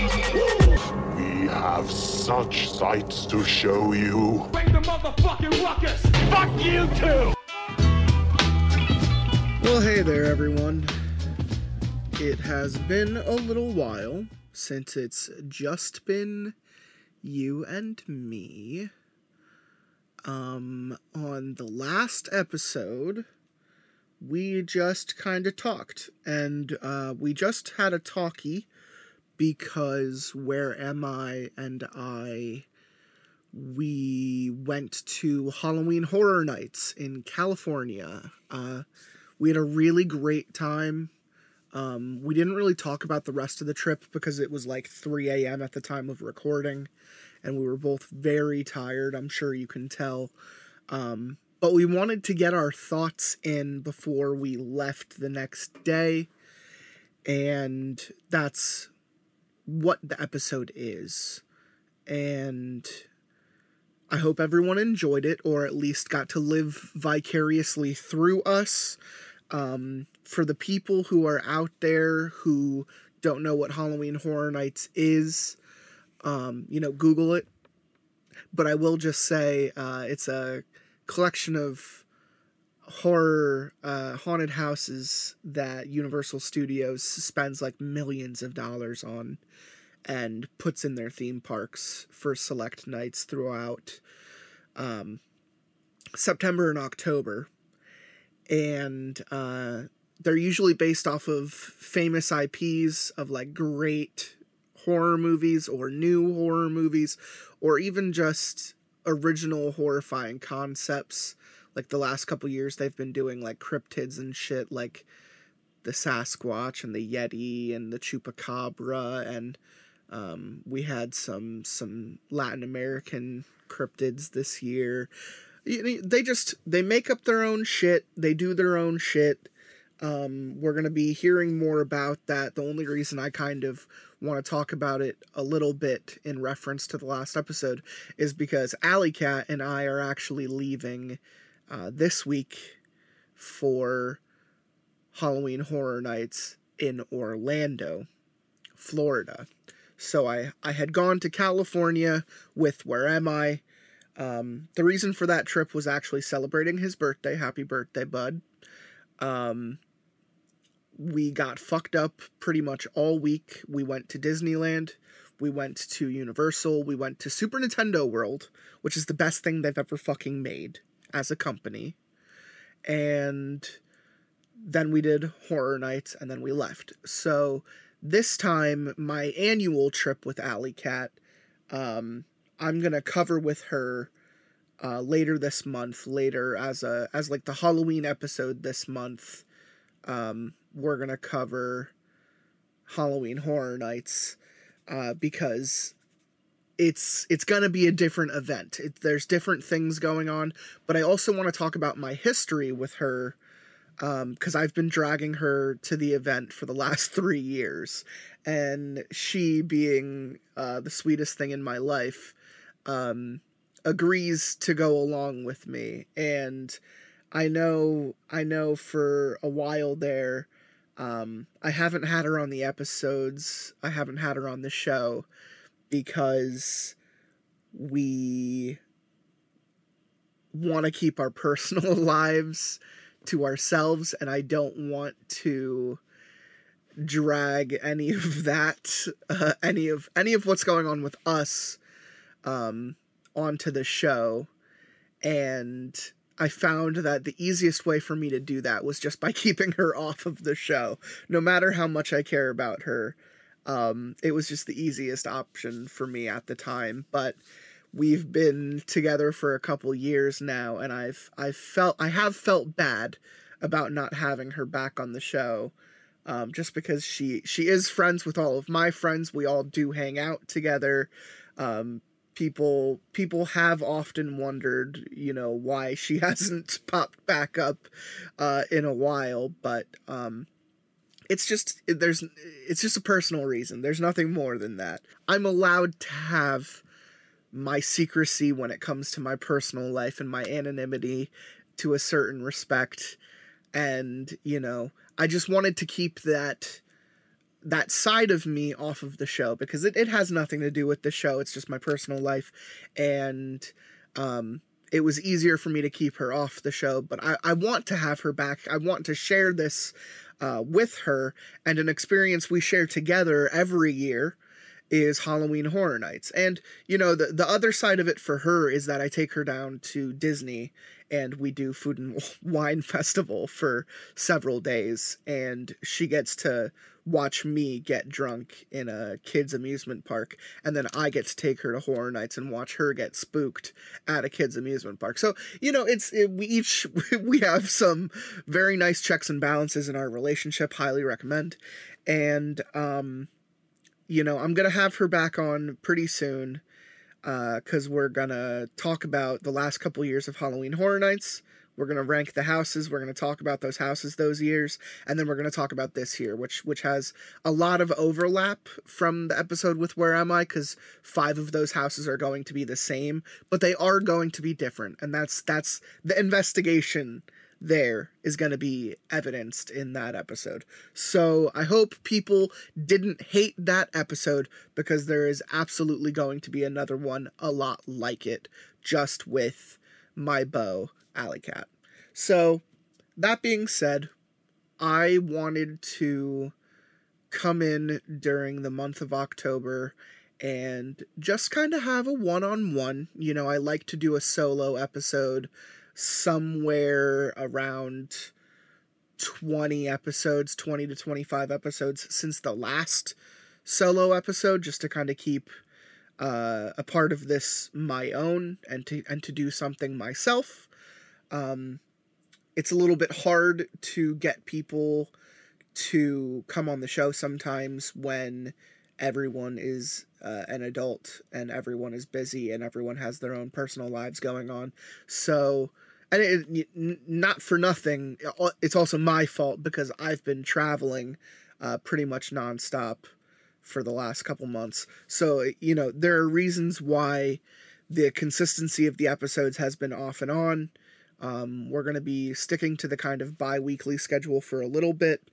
We have such sights to show you. Bring the motherfucking ruckus. Fuck you too. Well, hey there, everyone. It has been a little while since it's just been you and me. Um, on the last episode, we just kind of talked, and uh, we just had a talkie because Where Am I and I we went to Halloween Horror Nights in California. Uh, we had a really great time. Um, we didn't really talk about the rest of the trip because it was like 3 a.m. at the time of recording, and we were both very tired. I'm sure you can tell. Um, but we wanted to get our thoughts in before we left the next day, and that's what the episode is. And I hope everyone enjoyed it, or at least got to live vicariously through us. Um, for the people who are out there who don't know what Halloween Horror Nights is, um, you know, Google it. But I will just say uh, it's a collection of horror uh, haunted houses that Universal Studios spends like millions of dollars on and puts in their theme parks for select nights throughout um, September and October. And uh, they're usually based off of famous IPs of like great horror movies or new horror movies or even just original horrifying concepts. Like the last couple years, they've been doing like cryptids and shit like the Sasquatch and the Yeti and the Chupacabra and um, we had some some Latin American cryptids this year. They just they make up their own shit. They do their own shit. Um, we're gonna be hearing more about that. The only reason I kind of want to talk about it a little bit in reference to the last episode is because Alley Cat and I are actually leaving uh, this week for Halloween Horror Nights in Orlando, Florida. So I, I had gone to California with Where Am I? Um, the reason for that trip was actually celebrating his birthday. Happy birthday, bud. Um, we got fucked up pretty much all week. We went to Disneyland. We went to Universal. We went to Super Nintendo World, which is the best thing they've ever fucking made as a company. And then we did Horror Nights and then we left. So this time, my annual trip with Alley Cat, um, I'm gonna cover with her uh, later this month. Later, as a as like the Halloween episode this month, um, we're gonna cover Halloween Horror Nights uh, because it's it's gonna be a different event. It, there's different things going on, but I also want to talk about my history with her because um, I've been dragging her to the event for the last three years, and she, being uh, the sweetest thing in my life, um, agrees to go along with me. And I know, I know, for a while there, um, I haven't had her on the episodes. I haven't had her on the show because we want to keep our personal lives to ourselves and I don't want to drag any of that uh, any of any of what's going on with us um onto the show. And I found that the easiest way for me to do that was just by keeping her off of the show no matter how much I care about her um it was just the easiest option for me at the time but we've been together for a couple years now and I've I've felt I have felt bad about not having her back on the show um, just because she she is friends with all of my friends. We all do hang out together. Um, people people have often wondered you know why she hasn't popped back up uh, in a while but um, it's just there's it's just a personal reason. There's nothing more than that. I'm allowed to have my secrecy when it comes to my personal life and my anonymity to a certain respect. And you know i just wanted to keep that that side of me off of the show because it, it has nothing to do with the show. It's just my personal life. And um it was easier for me to keep her off the show but i, I want to have her back i want to share this uh, with her and an experience we share together every year is Halloween Horror Nights. And, you know, the, the other side of it for her is that I take her down to Disney and we do food and wine festival for several days and she gets to watch me get drunk in a kids amusement park and then I get to take her to horror nights and watch her get spooked at a kids amusement park. So, you know, it's it, we each we have some very nice checks and balances in our relationship, highly recommend. And um you know, I'm going to have her back on pretty soon uh because uh, we're going to talk about the last couple years of Halloween Horror Nights. We're going to rank the houses. We're going to talk about those houses those years, and then we're going to talk about this year, which which has a lot of overlap from the episode with Where Am I? Because five of those houses are going to be the same, but they are going to be different, and that's that's the investigation there is going to be evidenced in that episode. So I hope people didn't hate that episode because there is absolutely going to be another one a lot like it, just with my beau, Alley Cat. So that being said, I wanted to come in during the month of October and just kind of have a one on one. You know, I like to do a solo episode somewhere around 20 episodes, 20 to 25 episodes since the last solo episode just to kind of keep uh, a part of this my own and to and to do something myself. Um, it's a little bit hard to get people to come on the show sometimes when everyone is uh, an adult and everyone is busy and everyone has their own personal lives going on. So and it, not for nothing, it's also my fault because I've been traveling uh, pretty much nonstop for the last couple months. So, you know, there are reasons why the consistency of the episodes has been off and on. Um, we're going to be sticking to the kind of bi weekly schedule for a little bit.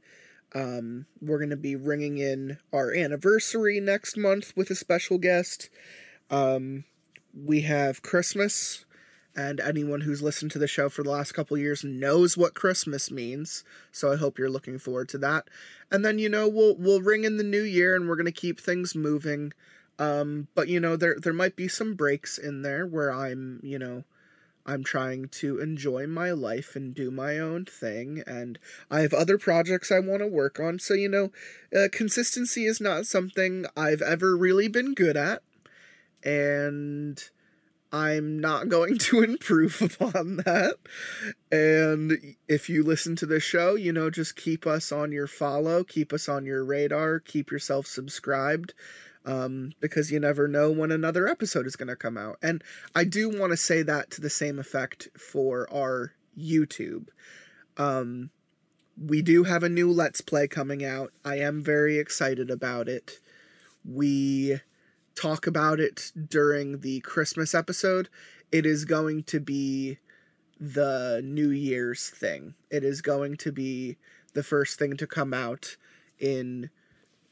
Um, we're going to be ringing in our anniversary next month with a special guest. Um, we have Christmas and anyone who's listened to the show for the last couple years knows what Christmas means. So I hope you're looking forward to that. And then you know we'll we'll ring in the new year and we're gonna keep things moving. Um, but you know there there might be some breaks in there where I'm you know I'm trying to enjoy my life and do my own thing, and I have other projects I want to work on. So you know, uh, consistency is not something I've ever really been good at, and I'm not going to improve upon that. And if you listen to the show, you know, just keep us on your follow, keep us on your radar, keep yourself subscribed. Um, because you never know when another episode is going to come out. And I do want to say that to the same effect for our YouTube. Um, we do have a new Let's Play coming out. I am very excited about it. We talk about it during the Christmas episode, it is going to be the New Year's thing. It is going to be the first thing to come out in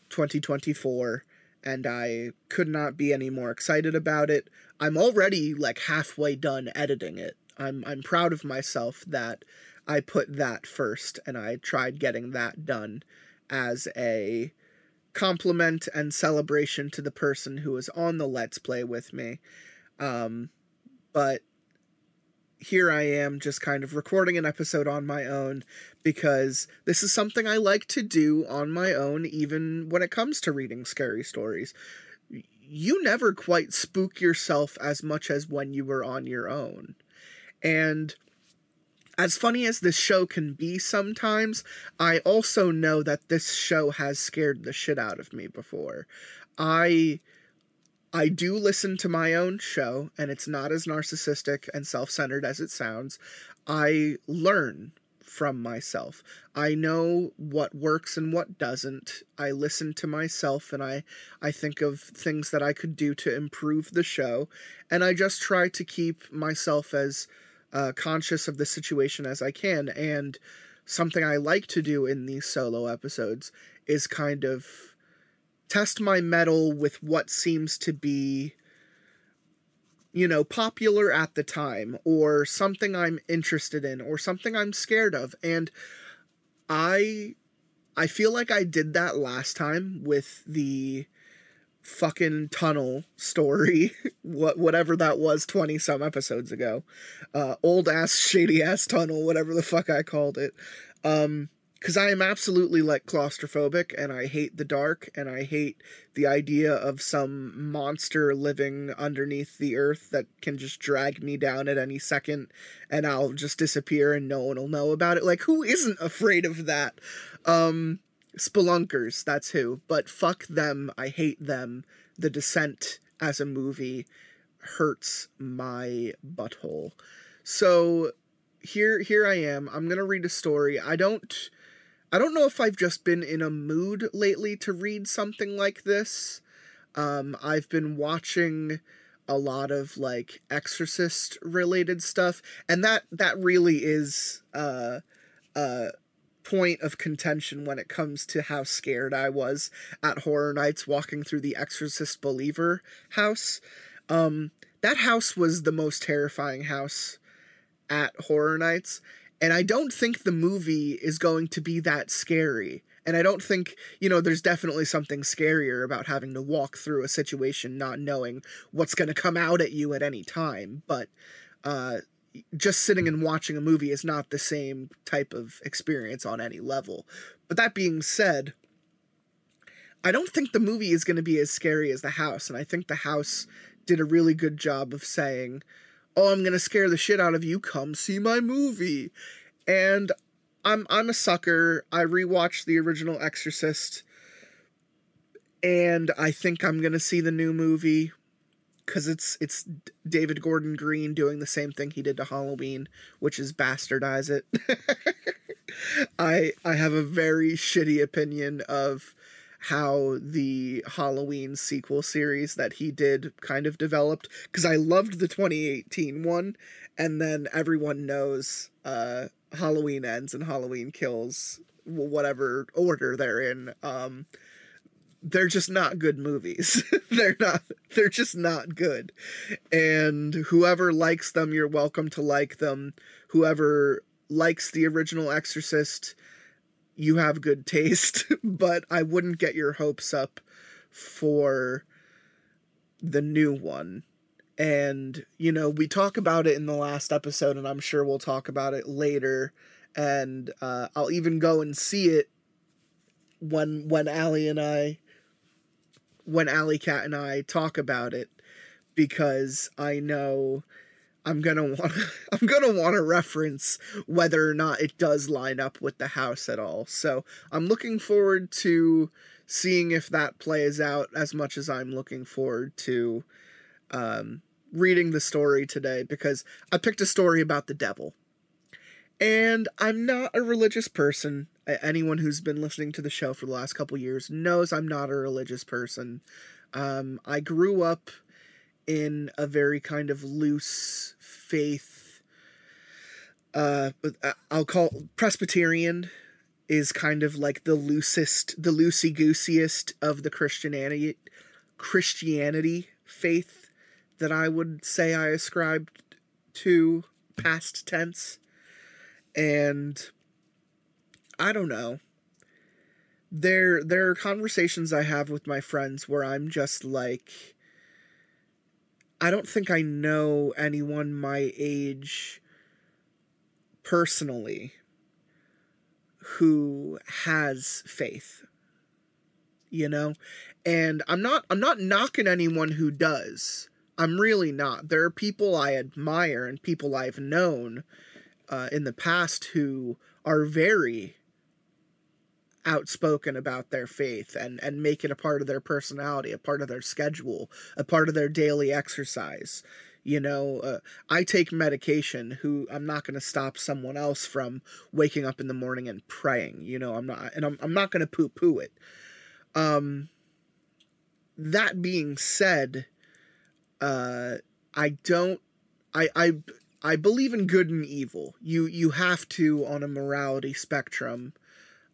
2024 and I could not be any more excited about it. I'm already like halfway done editing it. I'm I'm proud of myself that I put that first and I tried getting that done as a compliment and celebration to the person who was on the Let's Play with me. Um, but here I am just kind of recording an episode on my own because this is something I like to do on my own, even when it comes to reading scary stories. You never quite spook yourself as much as when you were on your own. And as funny as this show can be sometimes, I also know that this show has scared the shit out of me before. I I do listen to my own show and it's not as narcissistic and self-centered as it sounds. I learn from myself. I know what works and what doesn't. I listen to myself and I I think of things that I could do to improve the show and I just try to keep myself as uh, conscious of the situation as I can and something I like to do in these solo episodes is kind of test my mettle with what seems to be you know, popular at the time or something I'm interested in or something I'm scared of. And I I feel like I did that last time with the fucking tunnel story what whatever that was 20 some episodes ago uh old ass shady ass tunnel whatever the fuck i called it um because I am absolutely like claustrophobic and I hate the dark and I hate the idea of some monster living underneath the earth that can just drag me down at any second and I'll just disappear and no one will know about it. Like, who isn't afraid of that? Um, Spelunkers, that's who. But fuck them. I hate them. The Descent as a movie hurts my butthole. So here here I am. I'm to read a story. I don't I don't know if I've just been in a mood lately to read something like this. Um, I've been watching a lot of like exorcist related stuff and that that really is uh a point of contention when it comes to how scared I was at horror nights walking through the exorcist believer house um that house was the most terrifying house at horror nights and I don't think the movie is going to be that scary. And I don't think, you know, there's definitely something scarier about having to walk through a situation not knowing what's going to come out at you at any time. But uh, just sitting and watching a movie is not the same type of experience on any level. But that being said, I don't think the movie is going to be as scary as the house. And I think the house did a really good job of saying, oh, I'm gonna scare the shit out of you. Come see my movie. And I'm I'm a sucker. I rewatched the original Exorcist, and I think I'm gonna see the new movie because it's it's David Gordon Green doing the same thing he did to Halloween, which is bastardize it. I I have a very shitty opinion of how the Halloween sequel series that he did kind of developed because I loved the 2018 one and then everyone knows uh Halloween ends and Halloween kills whatever order they're in um they're just not good movies. they're not they're just not good. And whoever likes them, you're welcome to like them. Whoever likes the original Exorcist, you have good taste, but I wouldn't get your hopes up for the new one. And, you know, we talk about it in the last episode, and I'm sure we'll talk about it later. And uh, I'll even go and see it when when Allie and I when Alley Cat and I talk about it because I know I'm gonna want I'm gonna want to reference whether or not it does line up with the house at all. So I'm looking forward to seeing if that plays out as much as I'm looking forward to um, reading the story today because I picked a story about the devil. And I'm not a religious person. Anyone who's been listening to the show for the last couple years knows I'm not a religious person. Um, I grew up in a very kind of loose faith uh I'll call Presbyterian is kind of like the loosest the loosey gooseyest of the Christianity Christianity faith that I would say I ascribed to past tense. And I don't know. There there are conversations I have with my friends where I'm just like I don't think I know anyone my age personally who has faith you know? And i'm not i'm not knocking anyone who does. I'm really not. There are people i admire and people i've known uh, in the past who are very outspoken about their faith and and make it a part of their personality, a part of their schedule, a part of their daily exercise. You know, uh, I take medication. Who I'm not going to stop someone else from waking up in the morning and praying. You know, I'm not, and I'm I'm not going to poo poo it. Um. That being said, uh, I don't. I I I believe in good and evil. You you have to on a morality spectrum,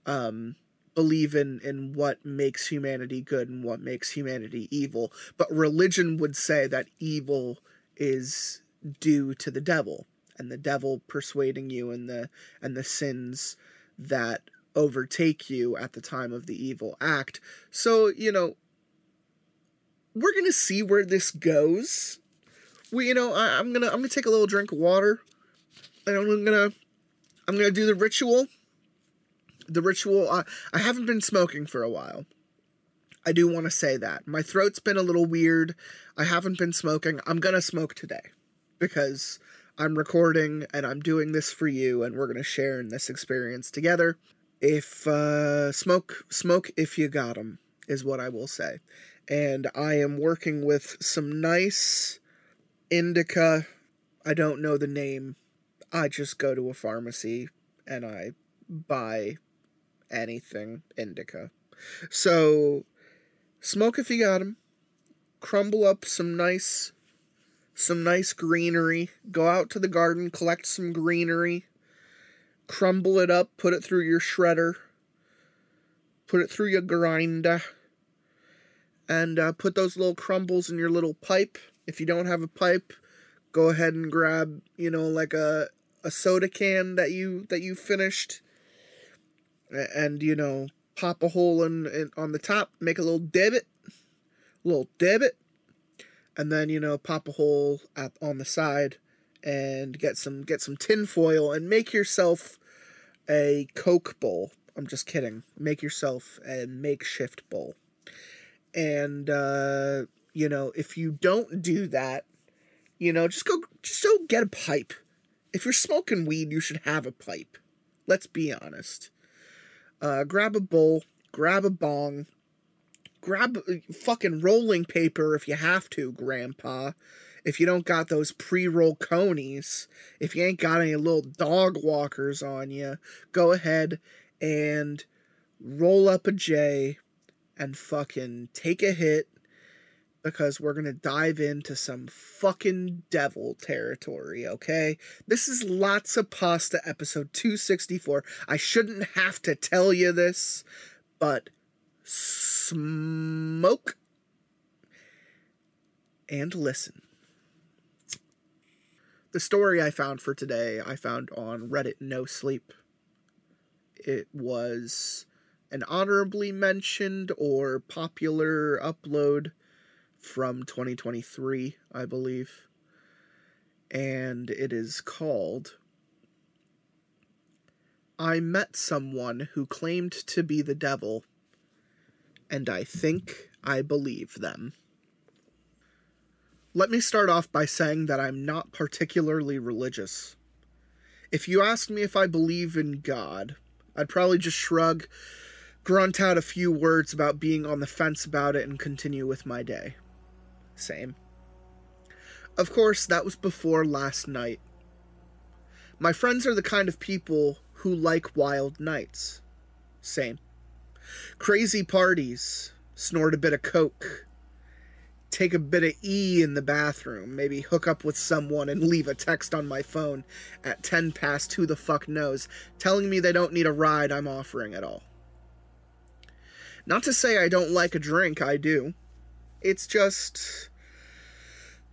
um, believe in in what makes humanity good and what makes humanity evil. But religion would say that evil is due to the devil and the devil persuading you and the and the sins that overtake you at the time of the evil act. So, you know, we're going to see where this goes. We you know, I, I'm going to I'm going to take a little drink of water and I'm going to I'm going to do the ritual. The ritual I, I haven't been smoking for a while. I do want to say that. My throat's been a little weird. I haven't been smoking. I'm going to smoke today because I'm recording and I'm doing this for you and we're going to share in this experience together. If uh smoke smoke if you got 'em is what I will say. And I am working with some nice indica. I don't know the name. I just go to a pharmacy and I buy anything indica. So smoke if you got 'em. Crumble up some nice some nice greenery. Go out to the garden, collect some greenery. Crumble it up, put it through your shredder. Put it through your grinder. And uh, put those little crumbles in your little pipe. If you don't have a pipe, go ahead and grab, you know, like a a soda can that you that you finished and you know pop a hole in, in on the top make a little divot little divot and then you know pop a hole at, on the side and get some get some tin foil and make yourself a coke bowl. I'm just kidding. Make yourself a makeshift bowl. And uh you know if you don't do that you know just go just go get a pipe. If you're smoking weed you should have a pipe. Let's be honest uh grab a bowl grab a bong grab uh, fucking rolling paper if you have to, Grandpa. If you don't got those pre roll conies, if you ain't got any little dog walkers on you, go ahead and roll up a J and fucking take a hit because we're gonna dive into some fucking devil territory, okay? This is Lotsa Pasta episode 264. I shouldn't have to tell you this, but smoke and listen. The story I found for today, I found on Reddit No Sleep. It was an honorably mentioned or popular upload from 2023, I believe. And it is called I met someone who claimed to be the devil and I think I believe them. Let me start off by saying that I'm not particularly religious. If you asked me if I believe in God, I'd probably just shrug, grunt out a few words about being on the fence about it, and continue with my day. Same. Of course, that was before last night. My friends are the kind of people who like wild nights. Same crazy parties, snort a bit of coke, take a bit of E in the bathroom, maybe hook up with someone and leave a text on my phone at 10 past who the fuck knows, telling me they don't need a ride I'm offering at all. Not to say I don't like a drink, I do. It's just.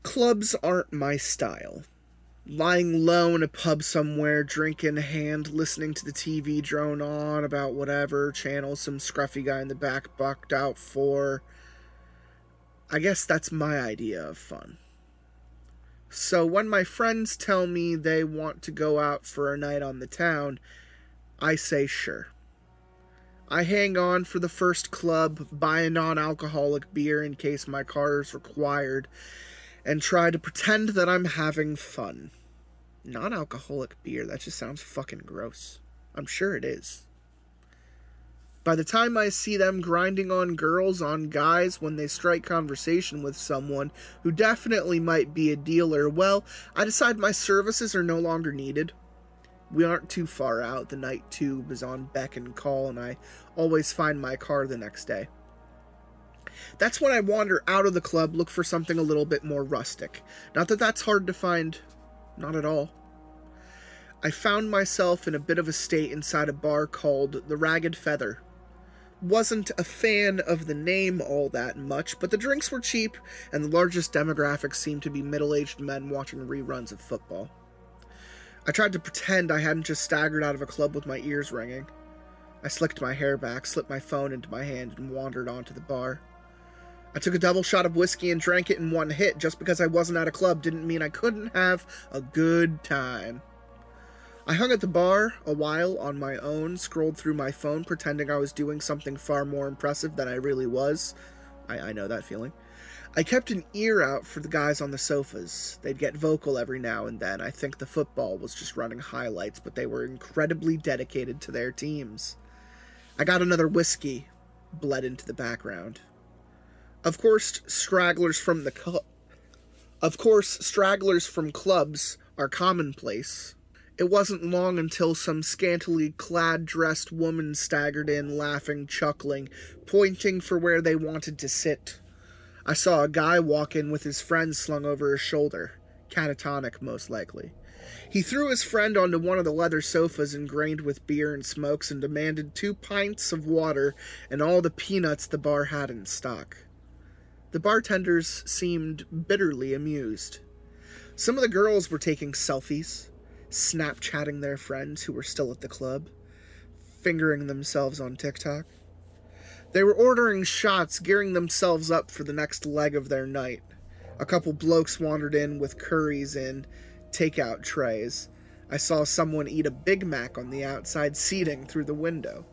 Clubs aren't my style lying low in a pub somewhere, drink in hand, listening to the TV drone on about whatever channel some scruffy guy in the back bucked out for. I guess that's my idea of fun. So when my friends tell me they want to go out for a night on the town, I say sure. I hang on for the first club, buy a non alcoholic beer in case my car is required, and try to pretend that I'm having fun. Non alcoholic beer, that just sounds fucking gross. I'm sure it is. By the time I see them grinding on girls, on guys, when they strike conversation with someone who definitely might be a dealer, well, I decide my services are no longer needed. We aren't too far out. The night tube is on beck and call, and I always find my car the next day. That's when I wander out of the club, look for something a little bit more rustic. Not that that's hard to find, not at all. I found myself in a bit of a state inside a bar called the Ragged Feather wasn't a fan of the name all that much, but the drinks were cheap, and the largest demographic seemed to be middle aged men watching reruns of football. I tried to pretend I hadn't just staggered out of a club with my ears ringing. I slicked my hair back, slipped my phone into my hand, and wandered onto the bar. I took a double shot of whiskey and drank it in one hit. Just because I wasn't at a club didn't mean I couldn't have a good time. I hung at the bar a while on my own, scrolled through my phone, pretending I was doing something far more impressive than I really was. I, I know that feeling. I kept an ear out for the guys on the sofas. They'd get vocal every now and then. I think the football was just running highlights, but they were incredibly dedicated to their teams. I got another whiskey, bled into the background. Of course, stragglers from the Of course, stragglers from clubs are commonplace. It wasn't long until some scantily clad dressed woman staggered in, laughing, chuckling, pointing for where they wanted to sit. I saw a guy walk in with his friend slung over his shoulder, catatonic most likely. He threw his friend onto one of the leather sofas ingrained with beer and smokes and demanded two pints of water and all the peanuts the bar had in stock. The bartenders seemed bitterly amused. Some of the girls were taking selfies, Snapchatting their friends who were still at the club, fingering themselves on TikTok. They were ordering shots, gearing themselves up for the next leg of their night. A couple blokes wandered in with curries in takeout trays. I saw someone eat a Big Mac on the outside seating through the window.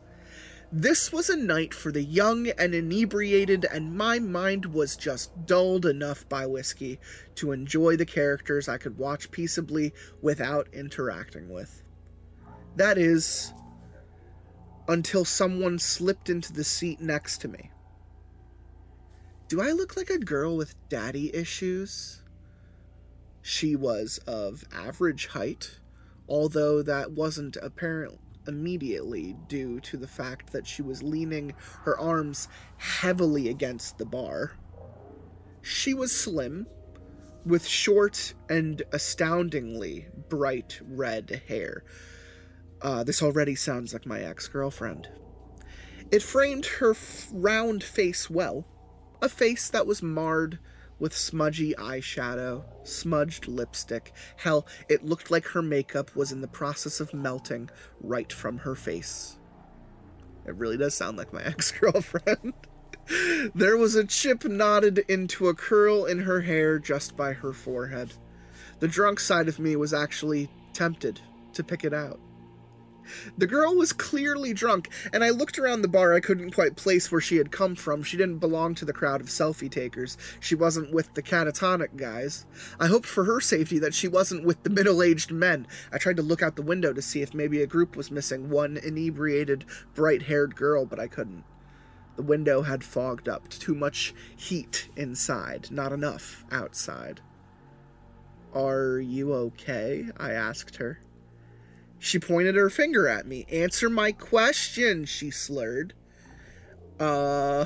This was a night for the young and inebriated, and my mind was just dulled enough by whiskey to enjoy the characters I could watch peaceably without interacting with. That is, until someone slipped into the seat next to me. Do I look like a girl with daddy issues? She was of average height, although that wasn't apparent immediately due to the fact that she was leaning her arms heavily against the bar. She was slim, with short and astoundingly bright red hair. Uh, this already sounds like my ex girlfriend. It framed her f- round face well, a face that was marred with smudgy eyeshadow, smudged lipstick. Hell, it looked like her makeup was in the process of melting right from her face. It really does sound like my ex girlfriend. there was a chip knotted into a curl in her hair just by her forehead. The drunk side of me was actually tempted to pick it out. The girl was clearly drunk, and I looked around the bar. I couldn't quite place where she had come from. She didn't belong to the crowd of selfie takers. She wasn't with the catatonic guys. I hoped for her safety that she wasn't with the middle aged men. I tried to look out the window to see if maybe a group was missing one inebriated, bright haired girl, but I couldn't. The window had fogged up. Too much heat inside, not enough outside. Are you okay? I asked her. She pointed her finger at me. Answer my question, she slurred. Uh.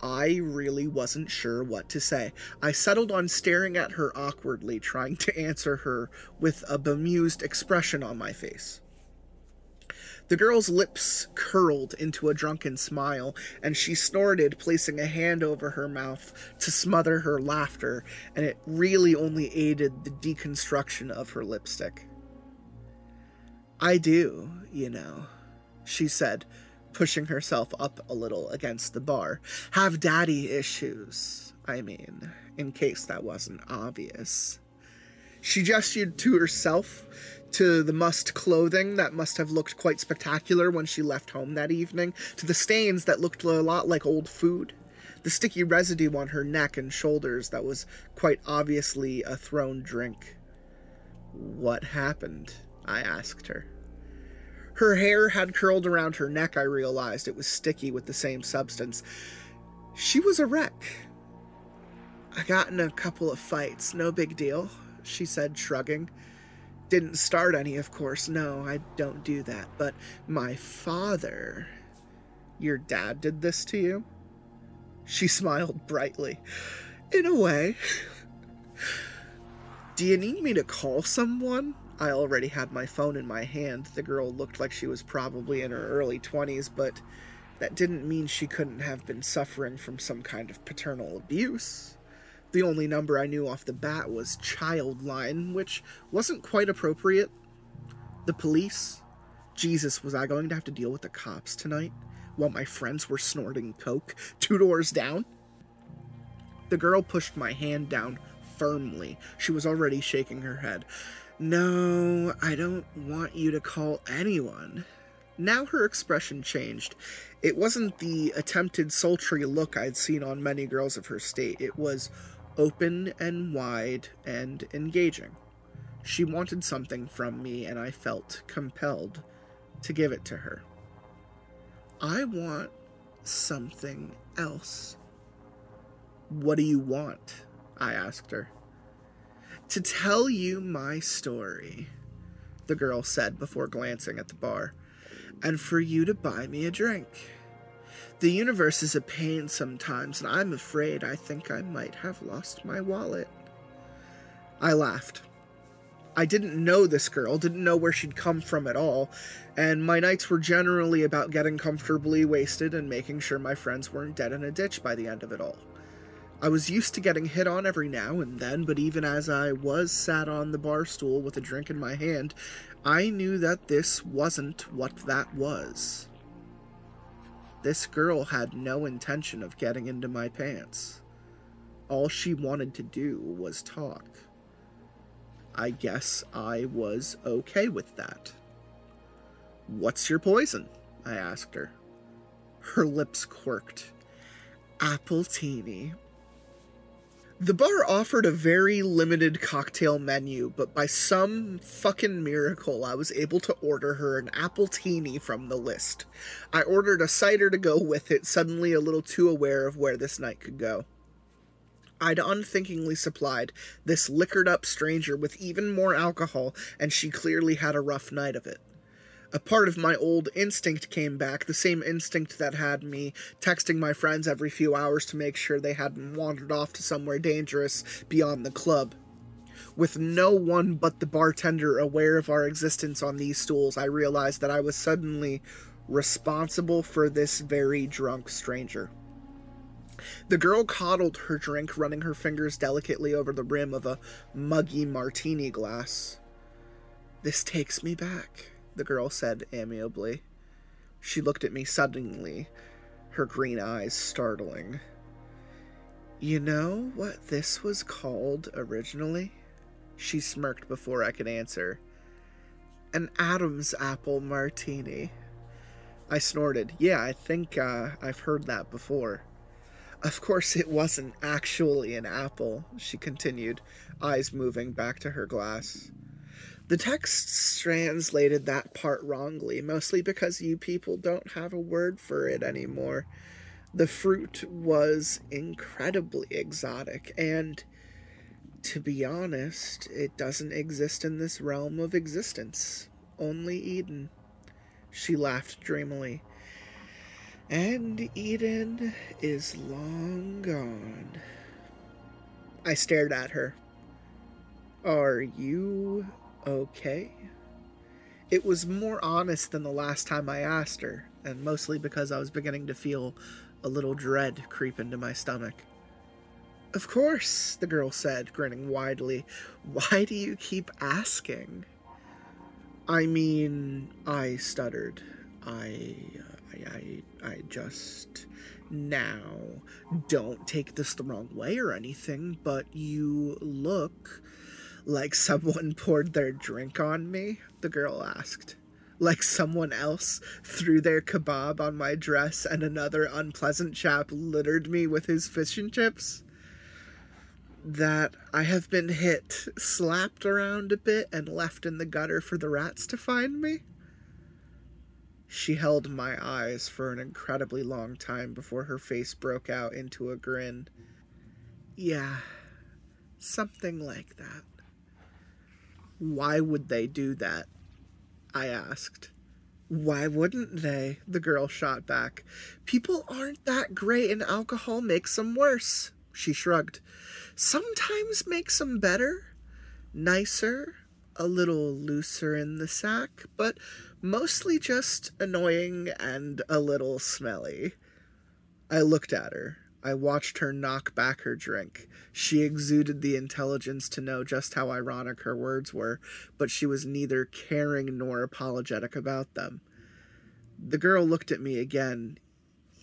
I really wasn't sure what to say. I settled on staring at her awkwardly, trying to answer her with a bemused expression on my face. The girl's lips curled into a drunken smile, and she snorted, placing a hand over her mouth to smother her laughter, and it really only aided the deconstruction of her lipstick. I do, you know, she said, pushing herself up a little against the bar. Have daddy issues, I mean, in case that wasn't obvious. She gestured to herself, to the mussed clothing that must have looked quite spectacular when she left home that evening, to the stains that looked a lot like old food, the sticky residue on her neck and shoulders that was quite obviously a thrown drink. What happened? I asked her. Her hair had curled around her neck, I realized. It was sticky with the same substance. She was a wreck. I got in a couple of fights, no big deal, she said, shrugging. Didn't start any, of course. No, I don't do that. But my father. Your dad did this to you? She smiled brightly. In a way. Do you need me to call someone? I already had my phone in my hand. The girl looked like she was probably in her early 20s, but that didn't mean she couldn't have been suffering from some kind of paternal abuse. The only number I knew off the bat was Childline, which wasn't quite appropriate. The police? Jesus, was I going to have to deal with the cops tonight while my friends were snorting coke two doors down? The girl pushed my hand down firmly. She was already shaking her head. No, I don't want you to call anyone. Now her expression changed. It wasn't the attempted sultry look I'd seen on many girls of her state. It was open and wide and engaging. She wanted something from me, and I felt compelled to give it to her. I want something else. What do you want? I asked her. To tell you my story, the girl said before glancing at the bar, and for you to buy me a drink. The universe is a pain sometimes, and I'm afraid I think I might have lost my wallet. I laughed. I didn't know this girl, didn't know where she'd come from at all, and my nights were generally about getting comfortably wasted and making sure my friends weren't dead in a ditch by the end of it all. I was used to getting hit on every now and then, but even as I was sat on the bar stool with a drink in my hand, I knew that this wasn't what that was. This girl had no intention of getting into my pants. All she wanted to do was talk. I guess I was okay with that. What's your poison? I asked her. Her lips quirked. Appletini. The bar offered a very limited cocktail menu, but by some fucking miracle, I was able to order her an appletini from the list. I ordered a cider to go with it, suddenly a little too aware of where this night could go. I'd unthinkingly supplied this liquored up stranger with even more alcohol, and she clearly had a rough night of it a part of my old instinct came back, the same instinct that had me texting my friends every few hours to make sure they hadn't wandered off to somewhere dangerous beyond the club. With no one but the bartender aware of our existence on these stools, I realized that I was suddenly responsible for this very drunk stranger. The girl coddled her drink, running her fingers delicately over the rim of a muggy martini glass. This takes me back the girl said amiably. She looked at me suddenly, her green eyes startling. You know what this was called originally? She smirked before I could answer. An Adam's apple martini. I snorted. Yeah, I think uh, I've heard that before. Of course, it wasn't actually an apple, she continued, eyes moving back to her glass. The text translated that part wrongly, mostly because you people don't have a word for it anymore. The fruit was incredibly exotic, and to be honest, it doesn't exist in this realm of existence. Only Eden. She laughed dreamily. And Eden is long gone. I stared at her. Are you okay. It was more honest than the last time I asked her, and mostly because I was beginning to feel a little dread creep into my stomach. Of course, the girl said, grinning widely. Why do you keep asking? I mean, I stuttered. I, I, I, just. Now, don't take this the wrong way or anything, but you look like someone poured their drink on me? The girl asked. Like someone else threw their kebab on my dress and another unpleasant chap littered me with his fish and chips? That I have been hit, slapped around a bit, and left in the gutter for the rats to find me? She held my eyes for an incredibly long time before her face broke out into a grin. Yeah, something like that. Why would they do that? I asked. Why wouldn't they? The girl shot back. People aren't that great, and alcohol makes them worse. She shrugged. Sometimes makes them better, nicer, a little looser in the sack, but mostly just annoying and a little smelly. I looked at her. I watched her knock back her drink. She exuded the intelligence to know just how ironic her words were, but she was neither caring nor apologetic about them. The girl looked at me again.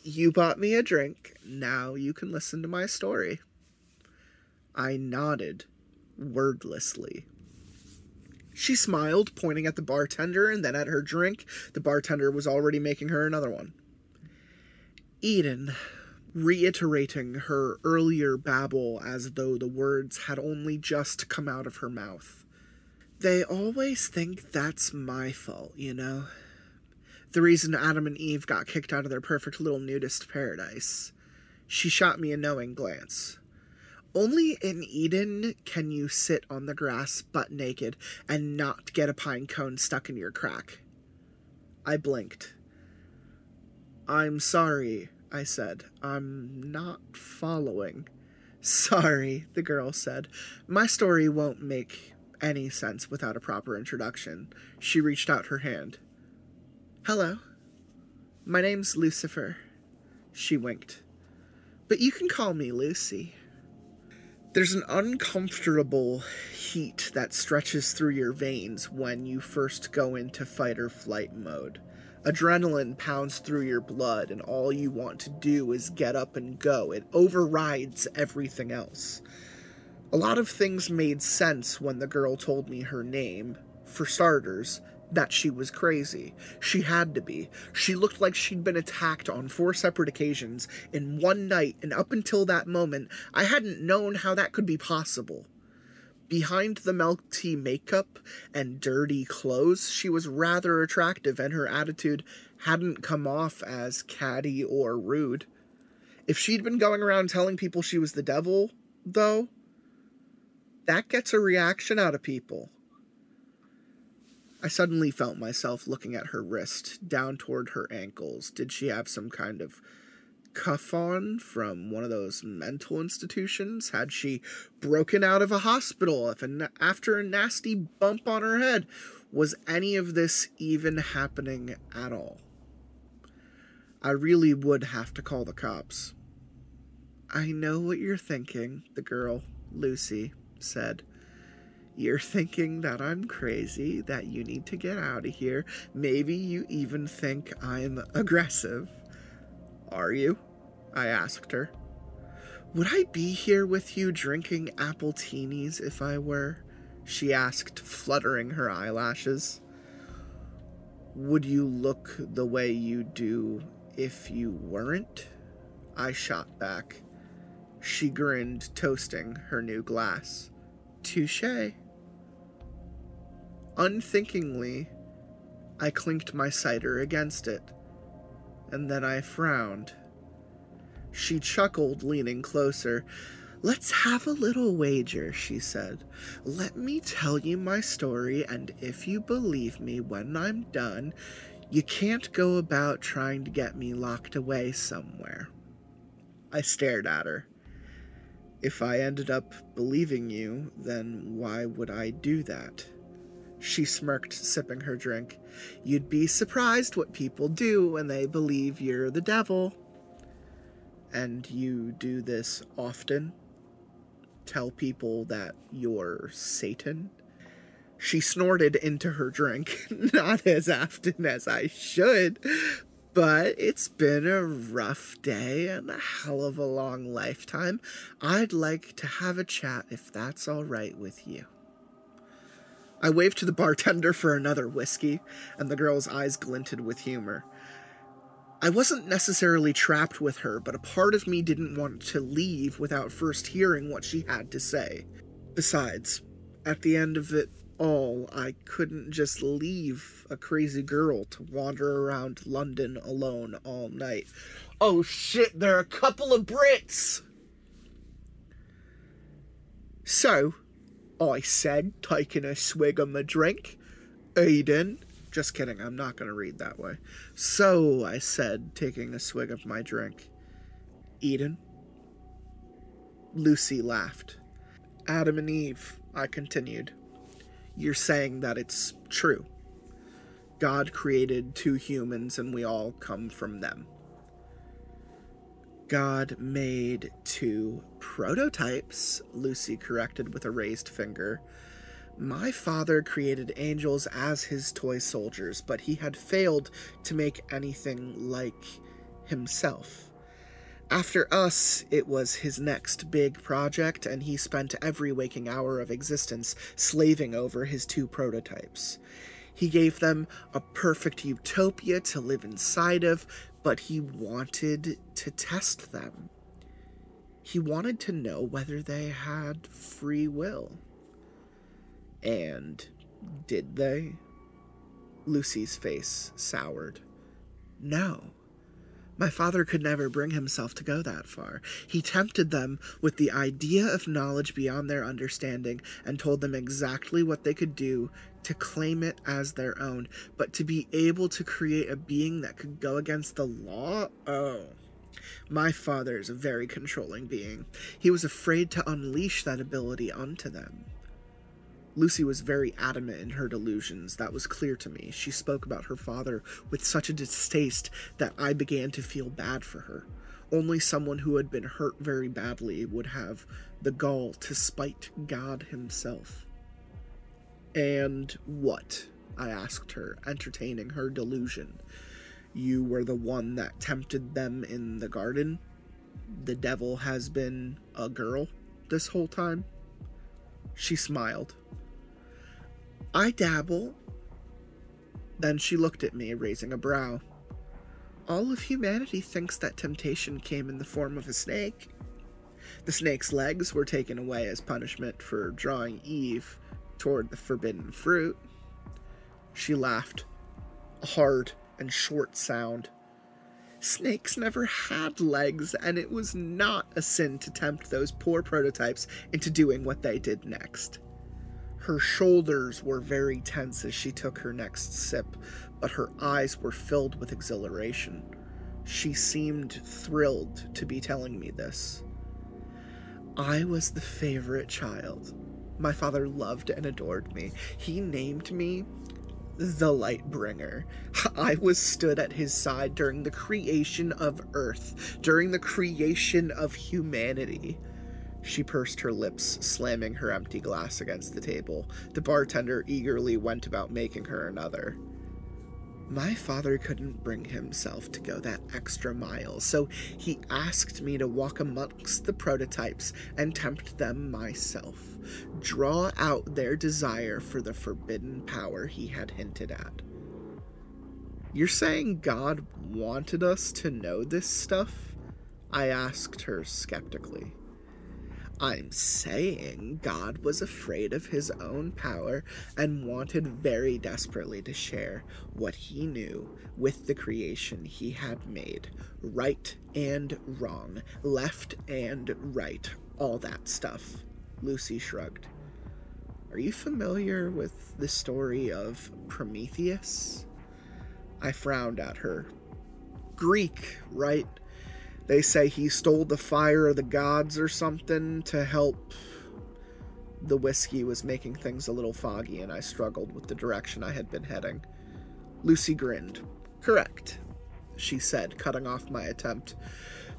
You bought me a drink. Now you can listen to my story. I nodded, wordlessly. She smiled, pointing at the bartender and then at her drink. The bartender was already making her another one. Eden, reiterating her earlier babble as though the words had only just come out of her mouth. They always think that's my fault, you know? The reason Adam and Eve got kicked out of their perfect little nudist paradise. She shot me a knowing glance. Only in Eden can you sit on the grass butt naked and not get a pine cone stuck in your crack. I blinked. I'm sorry, I said. I'm not following. Sorry, the girl said. My story won't make any sense without a proper introduction. She reached out her hand. Hello. My name's Lucifer. She winked. But you can call me Lucy. There's an uncomfortable heat that stretches through your veins when you first go into fight or flight mode. Adrenaline pounds through your blood, and all you want to do is get up and go. It overrides everything else. A lot of things made sense when the girl told me her name. For starters, that she was crazy. She had to be. She looked like she'd been attacked on four separate occasions in one night, and up until that moment, I hadn't known how that could be possible. Behind the melty makeup and dirty clothes, she was rather attractive, and her attitude hadn't come off as catty or rude. If she'd been going around telling people she was the devil, though, that gets a reaction out of people. I suddenly felt myself looking at her wrist, down toward her ankles. Did she have some kind of cuff on from one of those mental institutions? Had she broken out of a hospital after a nasty bump on her head? Was any of this even happening at all? I really would have to call the cops. I know what you're thinking, the girl, Lucy, said. You're thinking that I'm crazy, that you need to get out of here. Maybe you even think I'm aggressive. Are you? I asked her. Would I be here with you drinking appletinis if I were? She asked, fluttering her eyelashes. Would you look the way you do if you weren't? I shot back. She grinned, toasting her new glass. Touche. Unthinkingly, I clinked my cider against it, and then I frowned. She chuckled, leaning closer. Let's have a little wager, she said. Let me tell you my story, and if you believe me when I'm done, you can't go about trying to get me locked away somewhere. I stared at her. If I ended up believing you, then why would I do that? She smirked, sipping her drink. You'd be surprised what people do when they believe you're the devil. And you do this often? Tell people that you're Satan? She snorted into her drink, not as often as I should, but it's been a rough day and a hell of a long lifetime. I'd like to have a chat if that's all right with you. I waved to the bartender for another whiskey, and the girl's eyes glinted with humor. I wasn't necessarily trapped with her, but a part of me didn't want to leave without first hearing what she had to say. Besides, at the end of it, all, I couldn't just leave a crazy girl to wander around London alone all night. Oh shit, there are a couple of Brits! So, I said, taking a swig of my drink, Eden. Just kidding, I'm not going to read that way. So, I said, taking a swig of my drink, Eden. Lucy laughed. Adam and Eve, I continued. You're saying that it's true. God created two humans and we all come from them. God made two prototypes, Lucy corrected with a raised finger. My father created angels as his toy soldiers, but he had failed to make anything like himself. After us, it was his next big project, and he spent every waking hour of existence slaving over his two prototypes. He gave them a perfect utopia to live inside of, but he wanted to test them. He wanted to know whether they had free will. And did they? Lucy's face soured. No. My father could never bring himself to go that far. He tempted them with the idea of knowledge beyond their understanding and told them exactly what they could do to claim it as their own. But to be able to create a being that could go against the law? Oh. My father is a very controlling being. He was afraid to unleash that ability onto them. Lucy was very adamant in her delusions. That was clear to me. She spoke about her father with such a distaste that I began to feel bad for her. Only someone who had been hurt very badly would have the gall to spite God himself. And what? I asked her, entertaining her delusion. You were the one that tempted them in the garden? The devil has been a girl this whole time? She smiled. I dabble. Then she looked at me, raising a brow. All of humanity thinks that temptation came in the form of a snake. The snake's legs were taken away as punishment for drawing Eve toward the forbidden fruit. She laughed, a hard and short sound. Snakes never had legs, and it was not a sin to tempt those poor prototypes into doing what they did next. Her shoulders were very tense as she took her next sip, but her eyes were filled with exhilaration. She seemed thrilled to be telling me this. I was the favorite child. My father loved and adored me. He named me the Lightbringer. I was stood at his side during the creation of Earth, during the creation of humanity. She pursed her lips, slamming her empty glass against the table. The bartender eagerly went about making her another. My father couldn't bring himself to go that extra mile, so he asked me to walk amongst the prototypes and tempt them myself, draw out their desire for the forbidden power he had hinted at. You're saying God wanted us to know this stuff? I asked her skeptically. I'm saying God was afraid of his own power and wanted very desperately to share what he knew with the creation he had made. Right and wrong, left and right, all that stuff. Lucy shrugged. Are you familiar with the story of Prometheus? I frowned at her. Greek, right? They say he stole the fire of the gods or something to help. The whiskey was making things a little foggy, and I struggled with the direction I had been heading. Lucy grinned. Correct, she said, cutting off my attempt.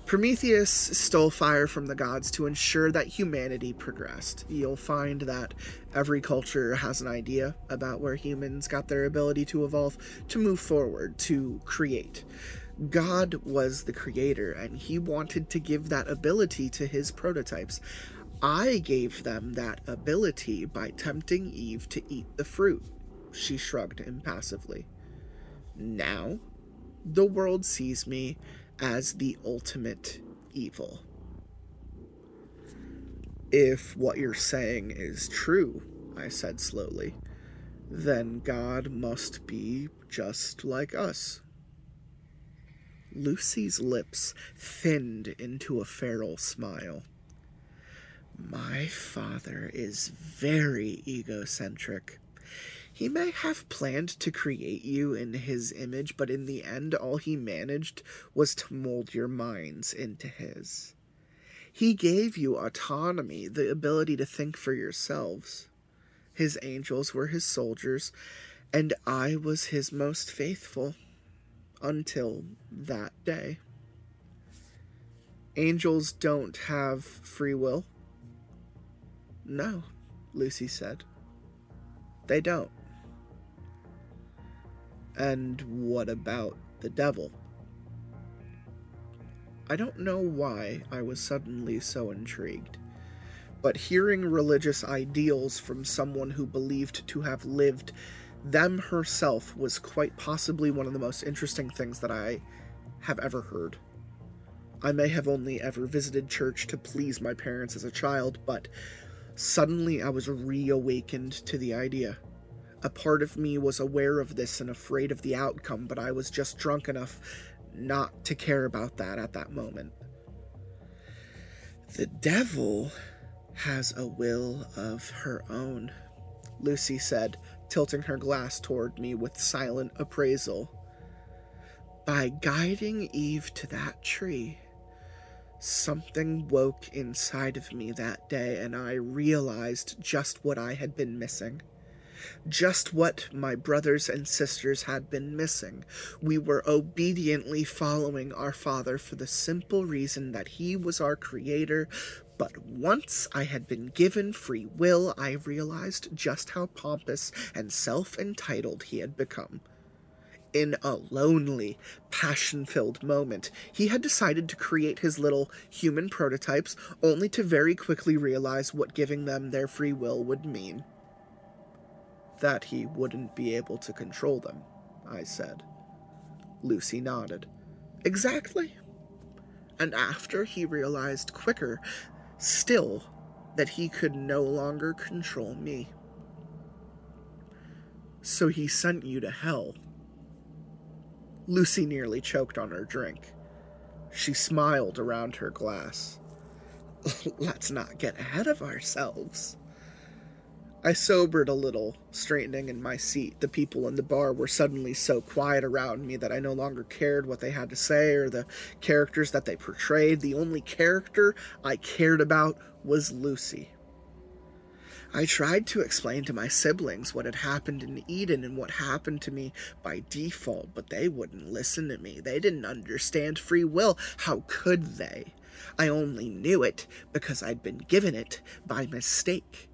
Prometheus stole fire from the gods to ensure that humanity progressed. You'll find that every culture has an idea about where humans got their ability to evolve, to move forward, to create. God was the creator and he wanted to give that ability to his prototypes. I gave them that ability by tempting Eve to eat the fruit. She shrugged impassively. Now, the world sees me as the ultimate evil. If what you're saying is true, I said slowly, then God must be just like us. Lucy's lips thinned into a feral smile. My father is very egocentric. He may have planned to create you in his image, but in the end, all he managed was to mold your minds into his. He gave you autonomy, the ability to think for yourselves. His angels were his soldiers, and I was his most faithful until that day. Angels don't have free will. No, Lucy said. They don't. And what about the devil? I don't know why I was suddenly so intrigued, but hearing religious ideals from someone who believed to have lived them herself was quite possibly one of the most interesting things that I have ever heard. I may have only ever visited church to please my parents as a child, but suddenly I was reawakened to the idea. A part of me was aware of this and afraid of the outcome, but I was just drunk enough not to care about that at that moment. The devil has a will of her own, Lucy said, tilting her glass toward me with silent appraisal. By guiding Eve to that tree, something woke inside of me that day, and I realized just what I had been missing. Just what my brothers and sisters had been missing. We were obediently following our Father for the simple reason that He was our Creator, but once I had been given free will, I realized just how pompous and self entitled he had become. In a lonely, passion filled moment, he had decided to create his little human prototypes, only to very quickly realize what giving them their free will would mean. That he wouldn't be able to control them, I said. Lucy nodded. Exactly. And after he realized quicker still that he could no longer control me. So he sent you to hell. Lucy nearly choked on her drink. She smiled around her glass. Let's not get ahead of ourselves. I sobered a little, straightening in my seat. The people in the bar were suddenly so quiet around me that I no longer cared what they had to say or the characters that they portrayed. The only character I cared about was Lucy. I tried to explain to my siblings what had happened in Eden and what happened to me by default, but they wouldn't listen to me. They didn't understand free will. How could they? I only knew it because I'd been given it by mistake.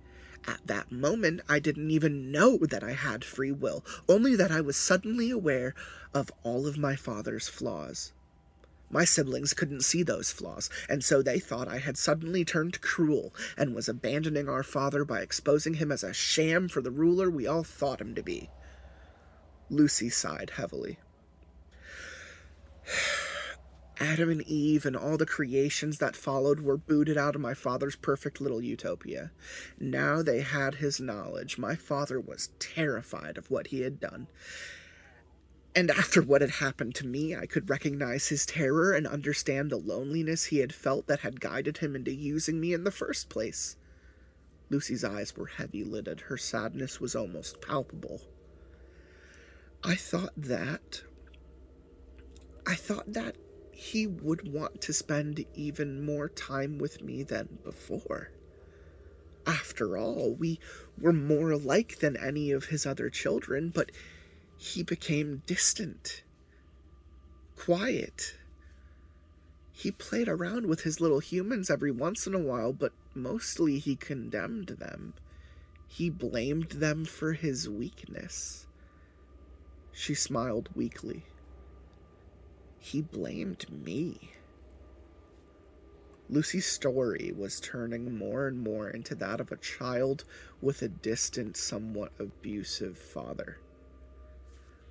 At that moment, I didn't even know that I had free will, only that I was suddenly aware of all of my father's flaws. My siblings couldn't see those flaws, and so they thought I had suddenly turned cruel and was abandoning our father by exposing him as a sham for the ruler we all thought him to be. Lucy sighed heavily. Adam and Eve and all the creations that followed were booted out of my father's perfect little utopia. Now they had his knowledge. My father was terrified of what he had done. And after what had happened to me, I could recognize his terror and understand the loneliness he had felt that had guided him into using me in the first place. Lucy's eyes were heavy lidded. Her sadness was almost palpable. I thought that. I thought that he would want to spend even more time with me than before. After all, we were more alike than any of his other children, but he became distant, quiet. He played around with his little humans every once in a while, but mostly he condemned them. He blamed them for his weakness. She smiled weakly. He blamed me. Lucy's story was turning more and more into that of a child with a distant, somewhat abusive father.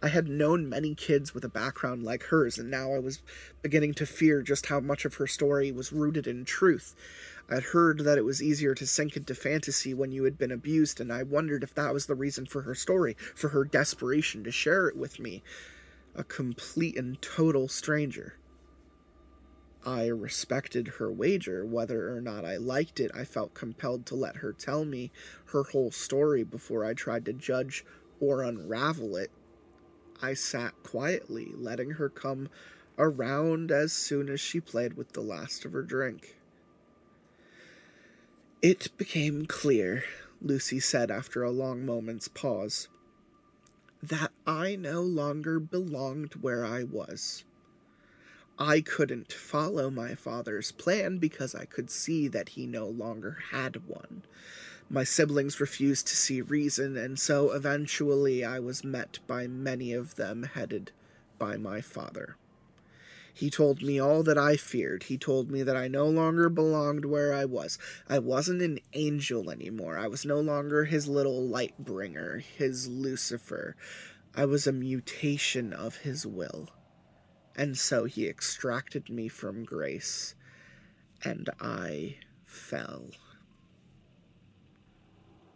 I had known many kids with a background like hers, and now I was beginning to fear just how much of her story was rooted in truth. I'd heard that it was easier to sink into fantasy when you had been abused, and I wondered if that was the reason for her story, for her desperation to share it with me, a complete and total stranger. I respected her wager. Whether or not I liked it, I felt compelled to let her tell me her whole story before I tried to judge or unravel it. I sat quietly, letting her come around as soon as she played with the last of her drink. It became clear, Lucy said after a long moment's pause, that I no longer belonged where I was. I couldn't follow my father's plan because I could see that he no longer had one. My siblings refused to see reason, and so eventually I was met by many of them headed by my father. He told me all that I feared. He told me that I no longer belonged where I was. I wasn't an angel anymore. I was no longer his little light bringer, his Lucifer. I was a mutation of his will. And so he extracted me from grace, and I fell.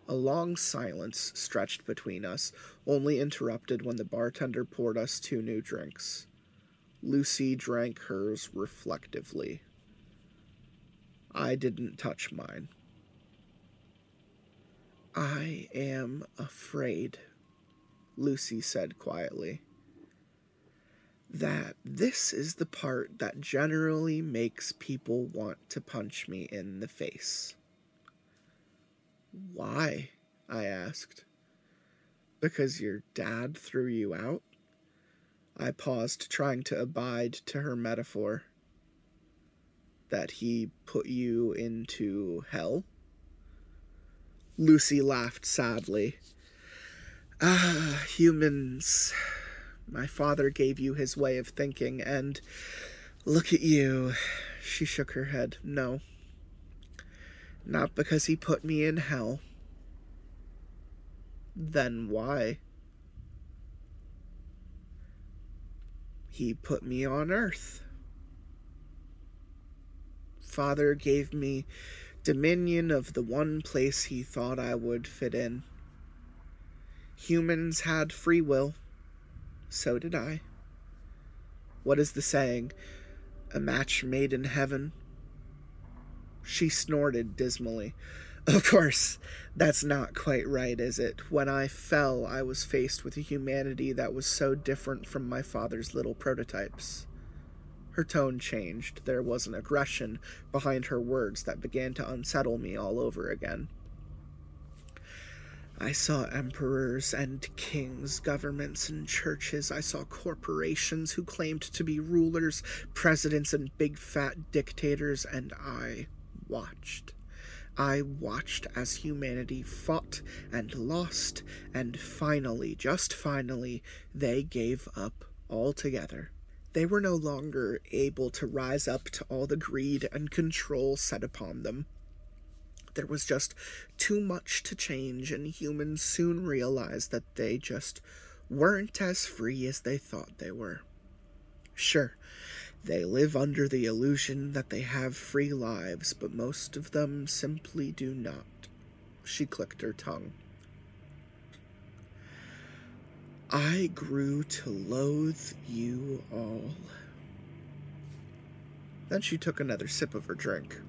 A long silence stretched between us, only interrupted when the bartender poured us two new drinks. Lucy drank hers reflectively. I didn't touch mine. I am afraid, Lucy said quietly that this is the part that generally makes people want to punch me in the face. Why? I asked. Because your dad threw you out? I paused, trying to abide to her metaphor. That he put you into hell? Lucy laughed sadly. Ah, humans my father gave you his way of thinking, and look at you. She shook her head. No. Not because he put me in hell. Then why? He put me on earth. Father gave me dominion of the one place he thought I would fit in. Humans had free will. So did I. What is the saying? A match made in heaven? She snorted dismally. Of course, that's not quite right, is it? When I fell, I was faced with a humanity that was so different from my father's little prototypes. Her tone changed. There was an aggression behind her words that began to unsettle me all over again. I saw emperors and kings, governments and churches. I saw corporations who claimed to be rulers, presidents, and big fat dictators, and I watched. I watched as humanity fought and lost, and finally, just finally, they gave up altogether. They were no longer able to rise up to all the greed and control set upon them. There was just too much to change, and humans soon realized that they just weren't as free as they thought they were. Sure, they live under the illusion that they have free lives, but most of them simply do not. She clicked her tongue. I grew to loathe you all. Then she took another sip of her drink.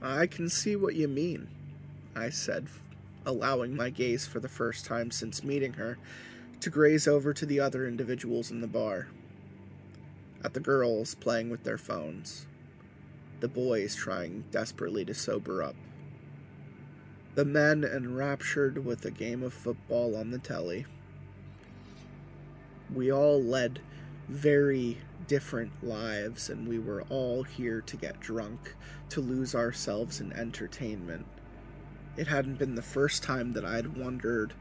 I can see what you mean, I said, allowing my gaze for the first time since meeting her to graze over to the other individuals in the bar. At the girls playing with their phones, the boys trying desperately to sober up, the men enraptured with a game of football on the telly. We all led very different lives, and we were all here to get drunk, to lose ourselves in entertainment. It hadn't been the first time that I'd wondered.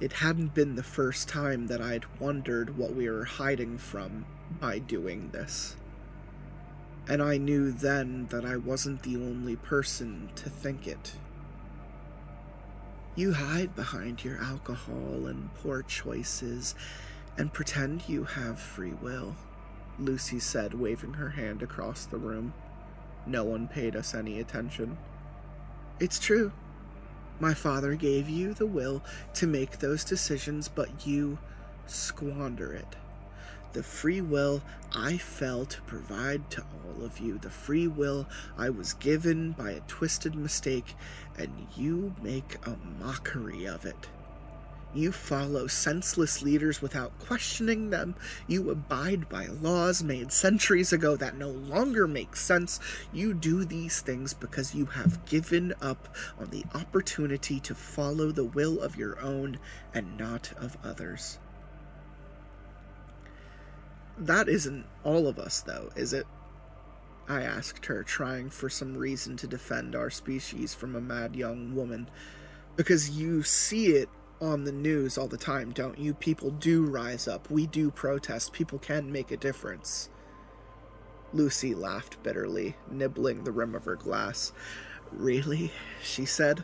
It hadn't been the first time that I'd wondered what we were hiding from by doing this. And I knew then that I wasn't the only person to think it. You hide behind your alcohol and poor choices and pretend you have free will, Lucy said, waving her hand across the room. No one paid us any attention. It's true. My father gave you the will to make those decisions, but you squander it. The free will I fell to provide to all of you, the free will I was given by a twisted mistake, and you make a mockery of it. You follow senseless leaders without questioning them. You abide by laws made centuries ago that no longer make sense. You do these things because you have given up on the opportunity to follow the will of your own and not of others. That isn't all of us, though, is it? I asked her, trying for some reason to defend our species from a mad young woman. Because you see it on the news all the time, don't you? People do rise up. We do protest. People can make a difference. Lucy laughed bitterly, nibbling the rim of her glass. Really? she said.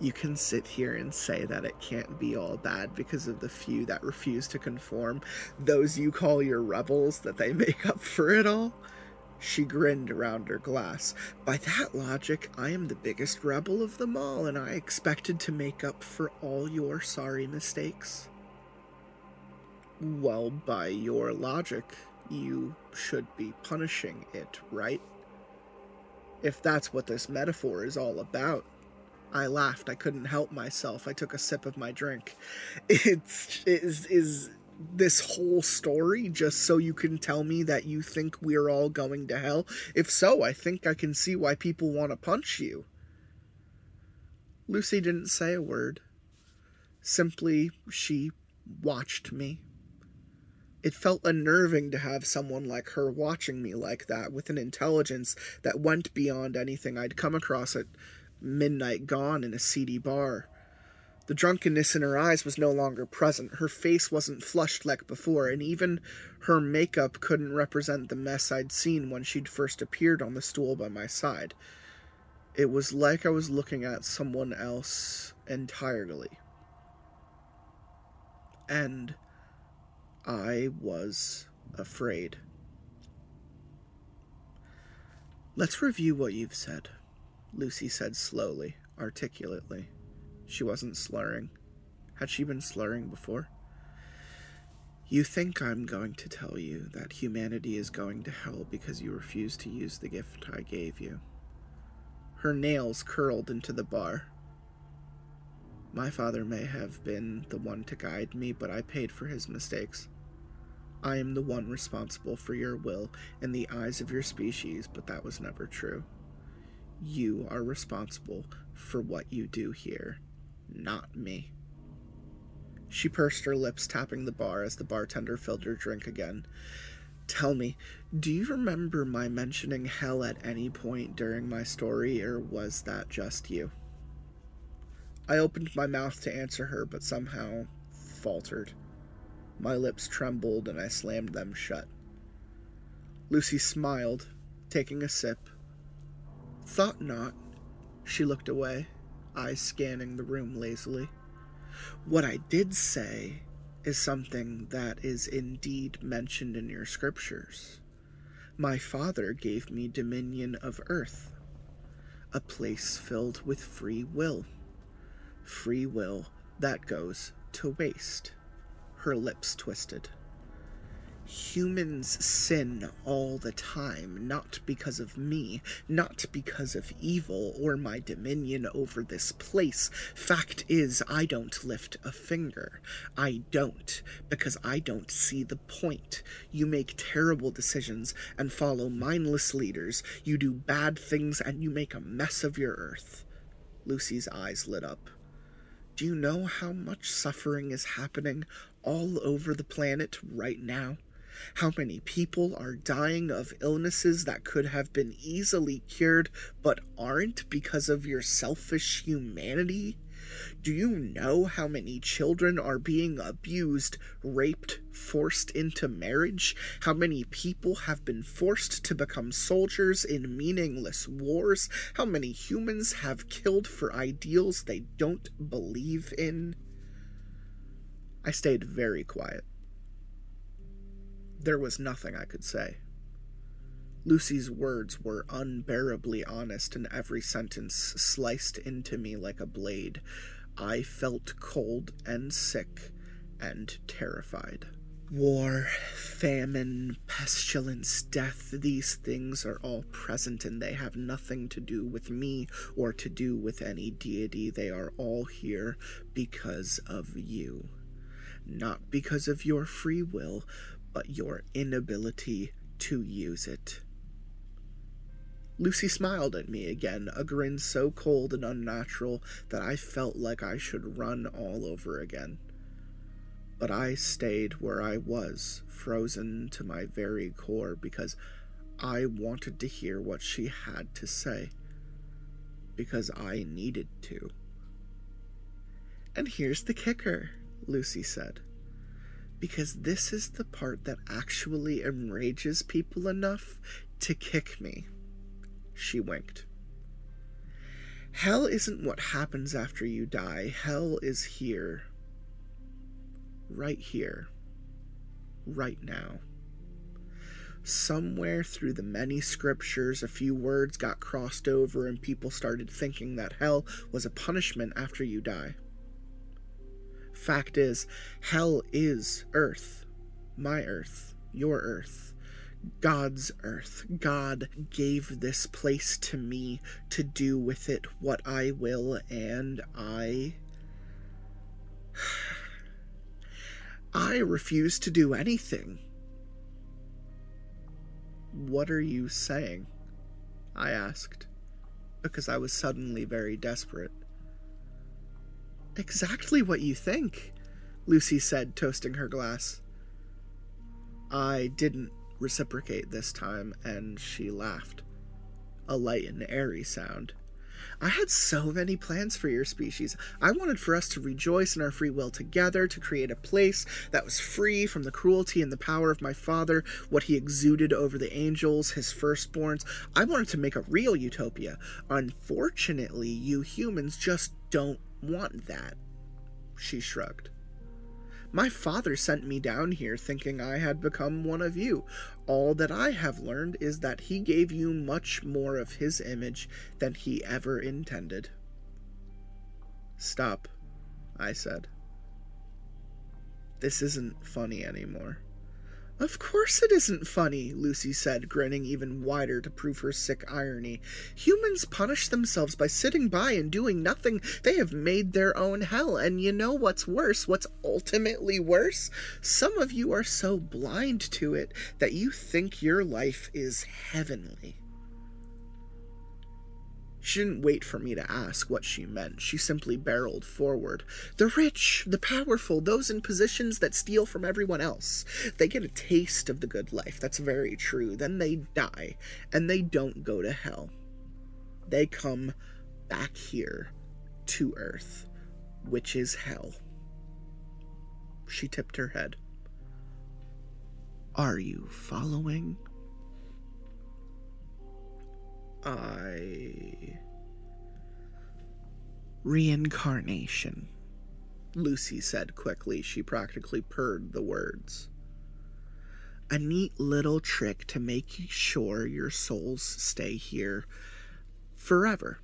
You can sit here and say that it can't be all bad because of the few that refuse to conform, those you call your rebels, that they make up for it all? She grinned around her glass. By that logic, I am the biggest rebel of them all, and I expected to make up for all your sorry mistakes. Well, by your logic, you should be punishing it, right? If that's what this metaphor is all about. I laughed. I couldn't help myself. I took a sip of my drink. It's is is this whole story just so you can tell me that you think we're all going to hell? If so, I think I can see why people want to punch you. Lucy didn't say a word. Simply, she watched me. It felt unnerving to have someone like her watching me like that, with an intelligence that went beyond anything I'd come across at midnight gone in a seedy bar. The drunkenness in her eyes was no longer present. Her face wasn't flushed like before, and even her makeup couldn't represent the mess I'd seen when she'd first appeared on the stool by my side. It was like I was looking at someone else entirely. And I was afraid. Let's review what you've said, Lucy said slowly, articulately. She wasn't slurring. Had she been slurring before? You think I'm going to tell you that humanity is going to hell because you refuse to use the gift I gave you. Her nails curled into the bar. My father may have been the one to guide me, but I paid for his mistakes. I am the one responsible for your will in the eyes of your species, but that was never true. You are responsible for what you do here not me. She pursed her lips, tapping the bar as the bartender filled her drink again. Tell me, do you remember my mentioning hell at any point during my story, or was that just you? I opened my mouth to answer her, but somehow faltered. My lips trembled and I slammed them shut. Lucy smiled, taking a sip. Thought not. She looked away eyes scanning the room lazily. What I did say is something that is indeed mentioned in your scriptures. My father gave me dominion of earth, a place filled with free will. Free will that goes to waste. Her lips twisted humans sin all the time, not because of me, not because of evil or my dominion over this place. Fact is, I don't lift a finger. I don't, because I don't see the point. You make terrible decisions and follow mindless leaders. You do bad things and you make a mess of your earth. Lucy's eyes lit up. Do you know how much suffering is happening all over the planet right now? How many people are dying of illnesses that could have been easily cured but aren't because of your selfish humanity? Do you know how many children are being abused, raped, forced into marriage? How many people have been forced to become soldiers in meaningless wars? How many humans have killed for ideals they don't believe in? I stayed very quiet. There was nothing I could say. Lucy's words were unbearably honest, and every sentence sliced into me like a blade. I felt cold and sick and terrified. War, famine, pestilence, death, these things are all present and they have nothing to do with me or to do with any deity. They are all here because of you. Not because of your free will, your inability to use it. Lucy smiled at me again, a grin so cold and unnatural that I felt like I should run all over again. But I stayed where I was, frozen to my very core, because I wanted to hear what she had to say. Because I needed to. And here's the kicker, Lucy said. Because this is the part that actually enrages people enough to kick me. She winked. Hell isn't what happens after you die. Hell is here. Right here. Right now. Somewhere through the many scriptures, a few words got crossed over, and people started thinking that hell was a punishment after you die. Fact is, hell is earth. My earth. Your earth. God's earth. God gave this place to me to do with it what I will, and I. I refuse to do anything. What are you saying? I asked, because I was suddenly very desperate. Exactly what you think, Lucy said, toasting her glass. I didn't reciprocate this time, and she laughed. A light and airy sound. I had so many plans for your species. I wanted for us to rejoice in our free will together, to create a place that was free from the cruelty and the power of my father, what he exuded over the angels, his firstborns. I wanted to make a real utopia. Unfortunately, you humans just don't want that. She shrugged. My father sent me down here thinking I had become one of you. All that I have learned is that he gave you much more of his image than he ever intended. Stop, I said. This isn't funny anymore. Of course it isn't funny, Lucy said, grinning even wider to prove her sick irony. Humans punish themselves by sitting by and doing nothing. They have made their own hell, and you know what's worse? What's ultimately worse? Some of you are so blind to it that you think your life is heavenly. She didn't wait for me to ask what she meant. She simply barreled forward. The rich, the powerful, those in positions that steal from everyone else. They get a taste of the good life. That's very true. Then they die, and they don't go to hell. They come back here to Earth, which is hell. She tipped her head. Are you following? I. Reincarnation, Lucy said quickly. She practically purred the words. A neat little trick to make sure your souls stay here forever.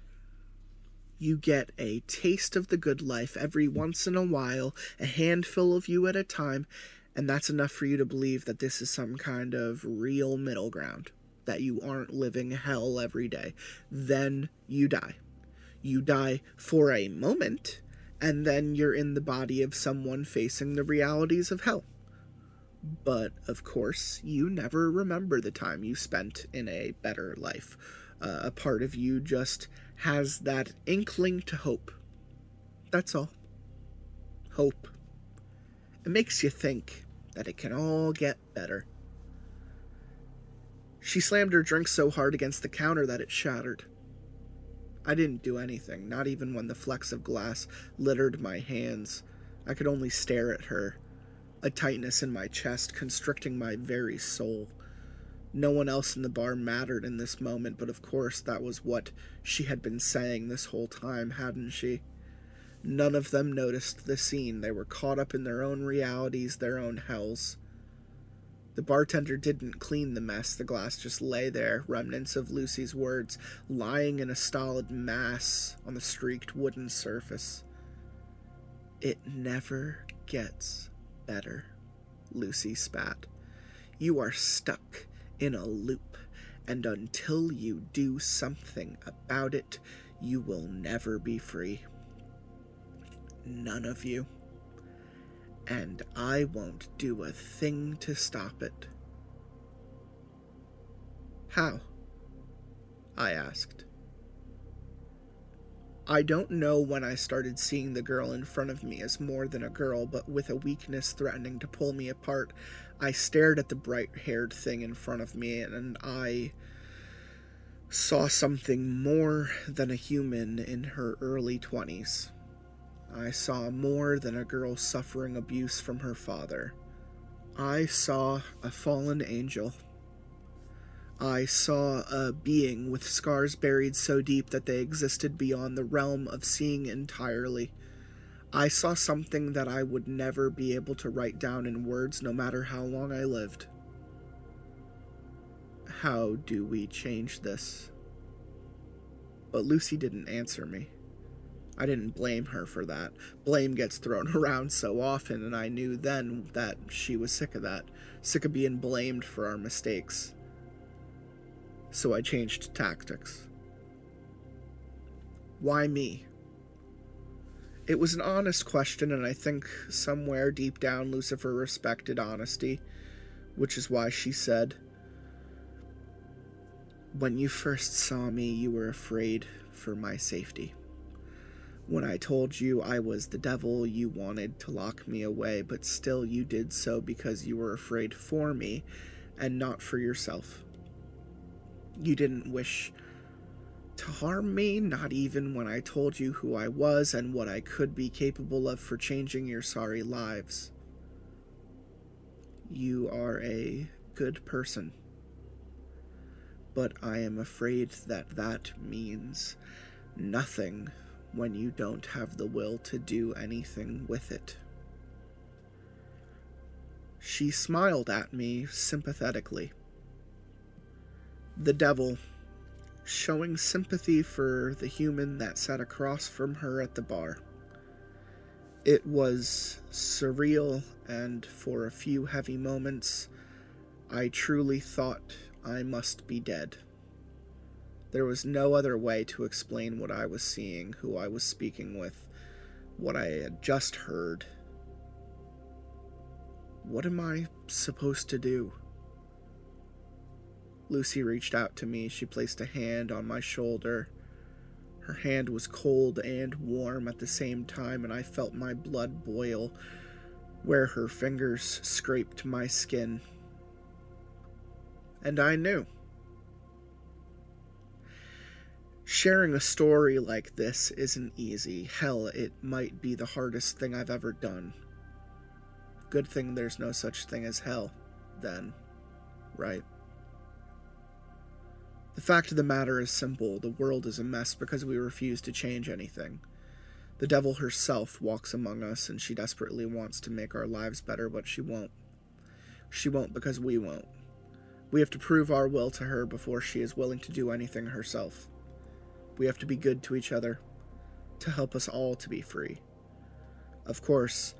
You get a taste of the good life every once in a while, a handful of you at a time, and that's enough for you to believe that this is some kind of real middle ground that you aren't living hell every day. Then you die. You die for a moment, and then you're in the body of someone facing the realities of hell. But of course, you never remember the time you spent in a better life. Uh, a part of you just has that inkling to hope. That's all. Hope. It makes you think that it can all get better. She slammed her drink so hard against the counter that it shattered. I didn't do anything, not even when the flecks of glass littered my hands. I could only stare at her, a tightness in my chest constricting my very soul. No one else in the bar mattered in this moment, but of course that was what she had been saying this whole time, hadn't she? None of them noticed the scene. They were caught up in their own realities, their own hells. The bartender didn't clean the mess. The glass just lay there, remnants of Lucy's words lying in a stolid mass on the streaked wooden surface. It never gets better, Lucy spat. You are stuck in a loop, and until you do something about it, you will never be free. None of you and I won't do a thing to stop it. How? I asked. I don't know when I started seeing the girl in front of me as more than a girl, but with a weakness threatening to pull me apart, I stared at the bright haired thing in front of me and I saw something more than a human in her early 20s. I saw more than a girl suffering abuse from her father. I saw a fallen angel. I saw a being with scars buried so deep that they existed beyond the realm of seeing entirely. I saw something that I would never be able to write down in words no matter how long I lived. How do we change this? But Lucy didn't answer me. I didn't blame her for that. Blame gets thrown around so often, and I knew then that she was sick of that, sick of being blamed for our mistakes. So I changed tactics. Why me? It was an honest question, and I think somewhere deep down Lucifer respected honesty, which is why she said, When you first saw me, you were afraid for my safety. When I told you I was the devil, you wanted to lock me away, but still you did so because you were afraid for me and not for yourself. You didn't wish to harm me, not even when I told you who I was and what I could be capable of for changing your sorry lives. You are a good person. But I am afraid that that means nothing when you don't have the will to do anything with it. She smiled at me sympathetically. The devil, showing sympathy for the human that sat across from her at the bar. It was surreal, and for a few heavy moments, I truly thought I must be dead. There was no other way to explain what I was seeing, who I was speaking with, what I had just heard. What am I supposed to do? Lucy reached out to me. She placed a hand on my shoulder. Her hand was cold and warm at the same time, and I felt my blood boil where her fingers scraped my skin. And I knew. Sharing a story like this isn't easy. Hell, it might be the hardest thing I've ever done. Good thing there's no such thing as hell, then, right? The fact of the matter is simple the world is a mess because we refuse to change anything. The devil herself walks among us and she desperately wants to make our lives better, but she won't. She won't because we won't. We have to prove our will to her before she is willing to do anything herself. We have to be good to each other to help us all to be free. Of course,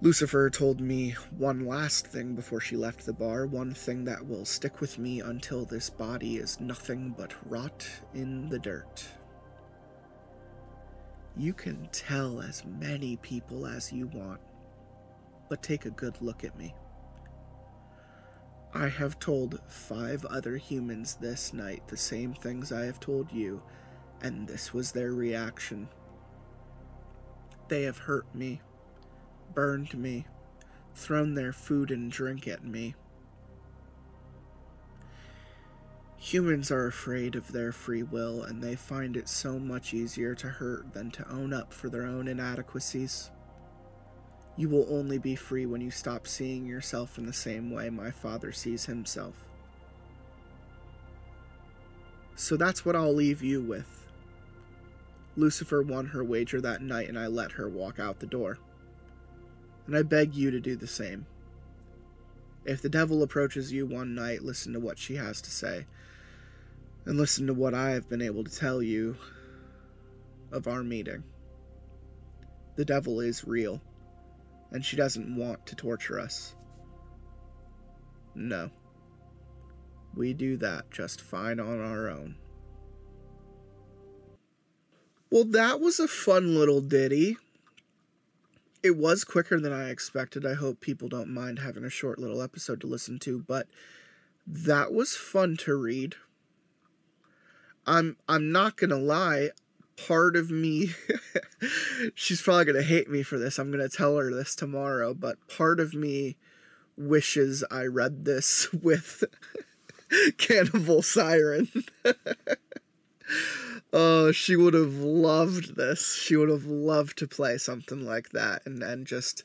Lucifer told me one last thing before she left the bar, one thing that will stick with me until this body is nothing but rot in the dirt. You can tell as many people as you want, but take a good look at me. I have told five other humans this night the same things I have told you, and this was their reaction. They have hurt me, burned me, thrown their food and drink at me. Humans are afraid of their free will, and they find it so much easier to hurt than to own up for their own inadequacies. You will only be free when you stop seeing yourself in the same way my father sees himself. So that's what I'll leave you with. Lucifer won her wager that night, and I let her walk out the door. And I beg you to do the same. If the devil approaches you one night, listen to what she has to say, and listen to what I have been able to tell you of our meeting. The devil is real, and she doesn't want to torture us. No. We do that just fine on our own. Well, that was a fun little ditty. It was quicker than I expected. I hope people don't mind having a short little episode to listen to, but that was fun to read. I'm I'm not going to lie, part of me she's probably going to hate me for this. I'm going to tell her this tomorrow, but part of me wishes I read this with Cannibal Siren. oh, she would have loved this. She would have loved to play something like that and and just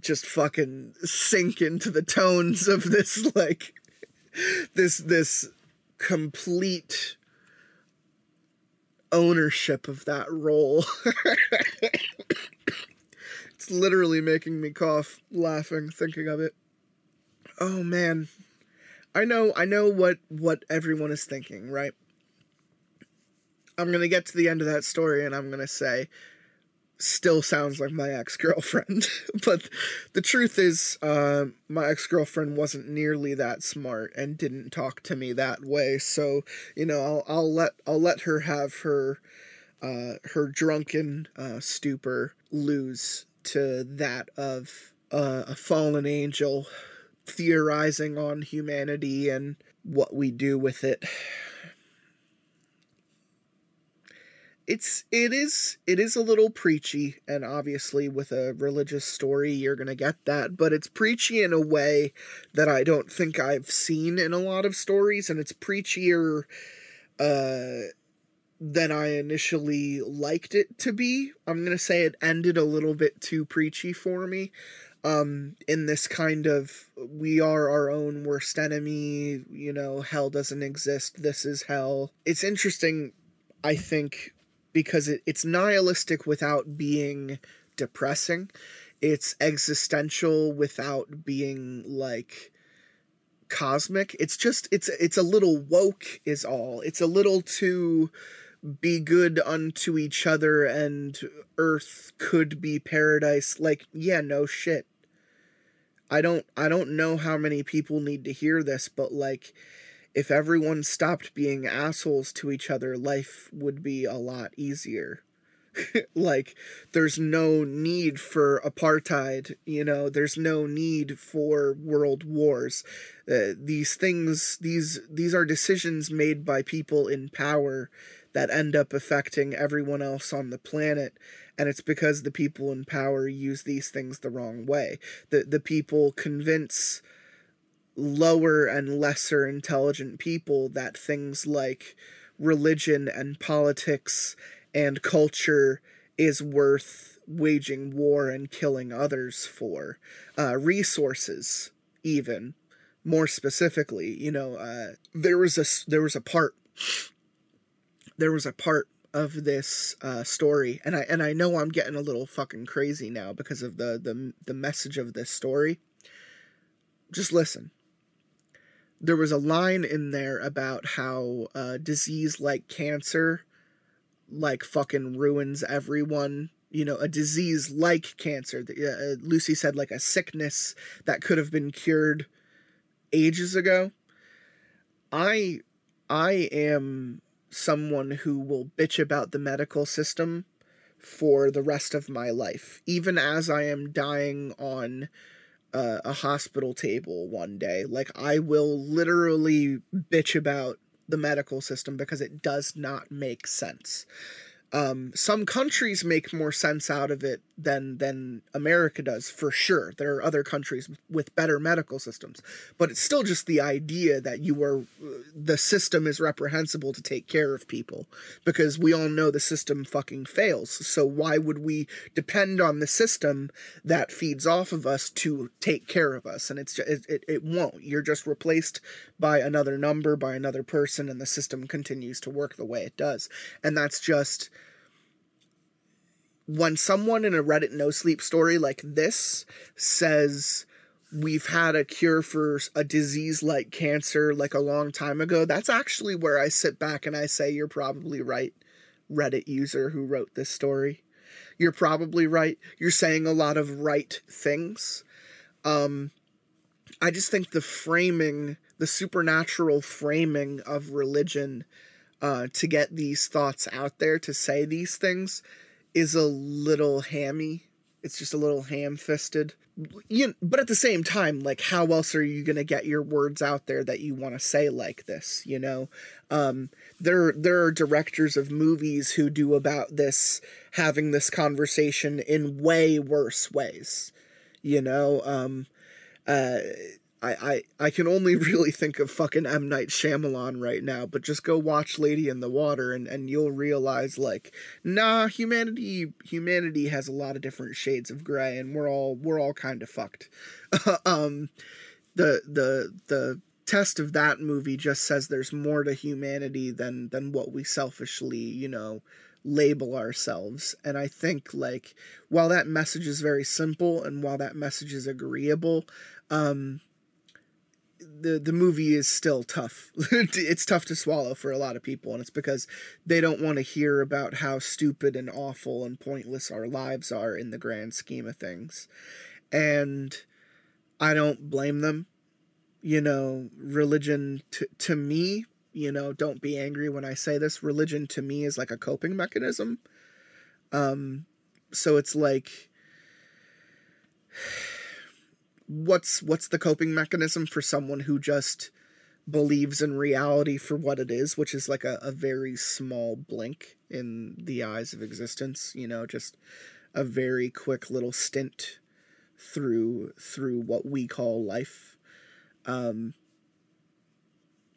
just fucking sink into the tones of this like this this complete ownership of that role. it's literally making me cough laughing thinking of it. Oh man. I know I know what what everyone is thinking, right? I'm going to get to the end of that story and I'm going to say still sounds like my ex-girlfriend. but the truth is uh, my ex-girlfriend wasn't nearly that smart and didn't talk to me that way. So, you know, I'll I'll let I'll let her have her uh, her drunken uh, stupor lose to that of uh, a fallen angel theorizing on humanity and what we do with it. It's it is it is a little preachy and obviously with a religious story you're going to get that, but it's preachy in a way that I don't think I've seen in a lot of stories and it's preachier uh than I initially liked it to be. I'm going to say it ended a little bit too preachy for me um in this kind of we are our own worst enemy you know hell doesn't exist this is hell it's interesting i think because it, it's nihilistic without being depressing. It's existential without being like cosmic. It's just it's it's a little woke is all. It's a little too be good unto each other and earth could be paradise. Like yeah no shit. I don't I don't know how many people need to hear this, but like if everyone stopped being assholes to each other, life would be a lot easier. like there's no need for apartheid, you know, there's no need for world wars. Uh, these things these these are decisions made by people in power that end up affecting everyone else on the planet and it's because the people in power use these things the wrong way the the people convince lower and lesser intelligent people that things like religion and politics and culture is worth waging war and killing others for uh, resources even more specifically you know uh, there was a there was a part there was a part of this uh, story, and I and I know I'm getting a little fucking crazy now because of the the the message of this story. Just listen. There was a line in there about how uh, disease like cancer, like fucking ruins everyone. You know, a disease like cancer. Uh, Lucy said like a sickness that could have been cured ages ago. I I am someone who will bitch about the medical system for the rest of my life, even as I am dying on uh, a hospital table one day. Like, I will literally bitch about the medical system because it does not make sense. Um, some countries make more sense out of it than than America does, for sure. There are other countries with better medical systems, but it's still just the idea that you are the system is reprehensible to take care of people because we all know the system fucking fails. So why would we depend on the system that feeds off of us to take care of us? And it's just, it, it, it won't. You're just replaced by another number, by another person, and the system continues to work the way it does. And that's just when someone in a Reddit no sleep story like this says we've had a cure for a disease like cancer like a long time ago, that's actually where I sit back and I say you're probably right, Reddit user who wrote this story. You're probably right. You're saying a lot of right things. Um I just think the framing, the supernatural framing of religion uh, to get these thoughts out there, to say these things, is a little hammy. It's just a little ham fisted. You but at the same time, like, how else are you to get your words out there that you want to say like this? You know, um, there there are directors of movies who do about this, having this conversation in way worse ways. You know, um, uh, I, I I can only really think of fucking M Night Shyamalan right now, but just go watch Lady in the Water and, and you'll realize like, nah, humanity humanity has a lot of different shades of gray, and we're all we're all kind of fucked. um, the the the test of that movie just says there's more to humanity than than what we selfishly you know label ourselves and i think like while that message is very simple and while that message is agreeable um the the movie is still tough. it's tough to swallow for a lot of people, and it's because they don't want to hear about how stupid and awful and pointless our lives are in the grand scheme of things. And I don't blame them. You know, religion to to me, you know, don't be angry when I say this. Religion to me is like a coping mechanism. Um, so it's like what's what's the coping mechanism for someone who just believes in reality for what it is, which is like a, a very small blink in the eyes of existence, you know, just a very quick little stint through through what we call life. Um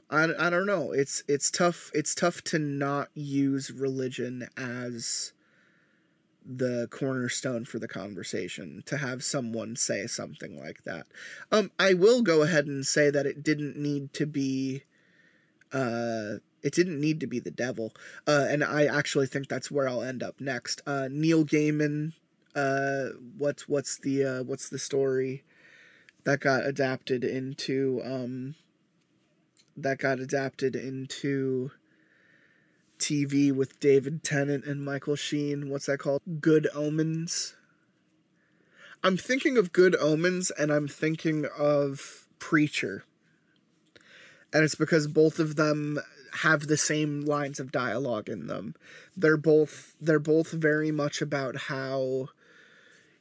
I, I don't know. It's it's tough it's tough to not use religion as the cornerstone for the conversation to have someone say something like that. Um, I will go ahead and say that it didn't need to be, uh, it didn't need to be the devil. Uh, and I actually think that's where I'll end up next. Uh, Neil Gaiman, uh, what's what's the uh, what's the story that got adapted into um, that got adapted into TV with David Tennant and Michael Sheen. What's that called? Good Omens. I'm thinking of Good Omens and I'm thinking of Preacher. And it's because both of them have the same lines of dialogue in them. They're both they're both very much about how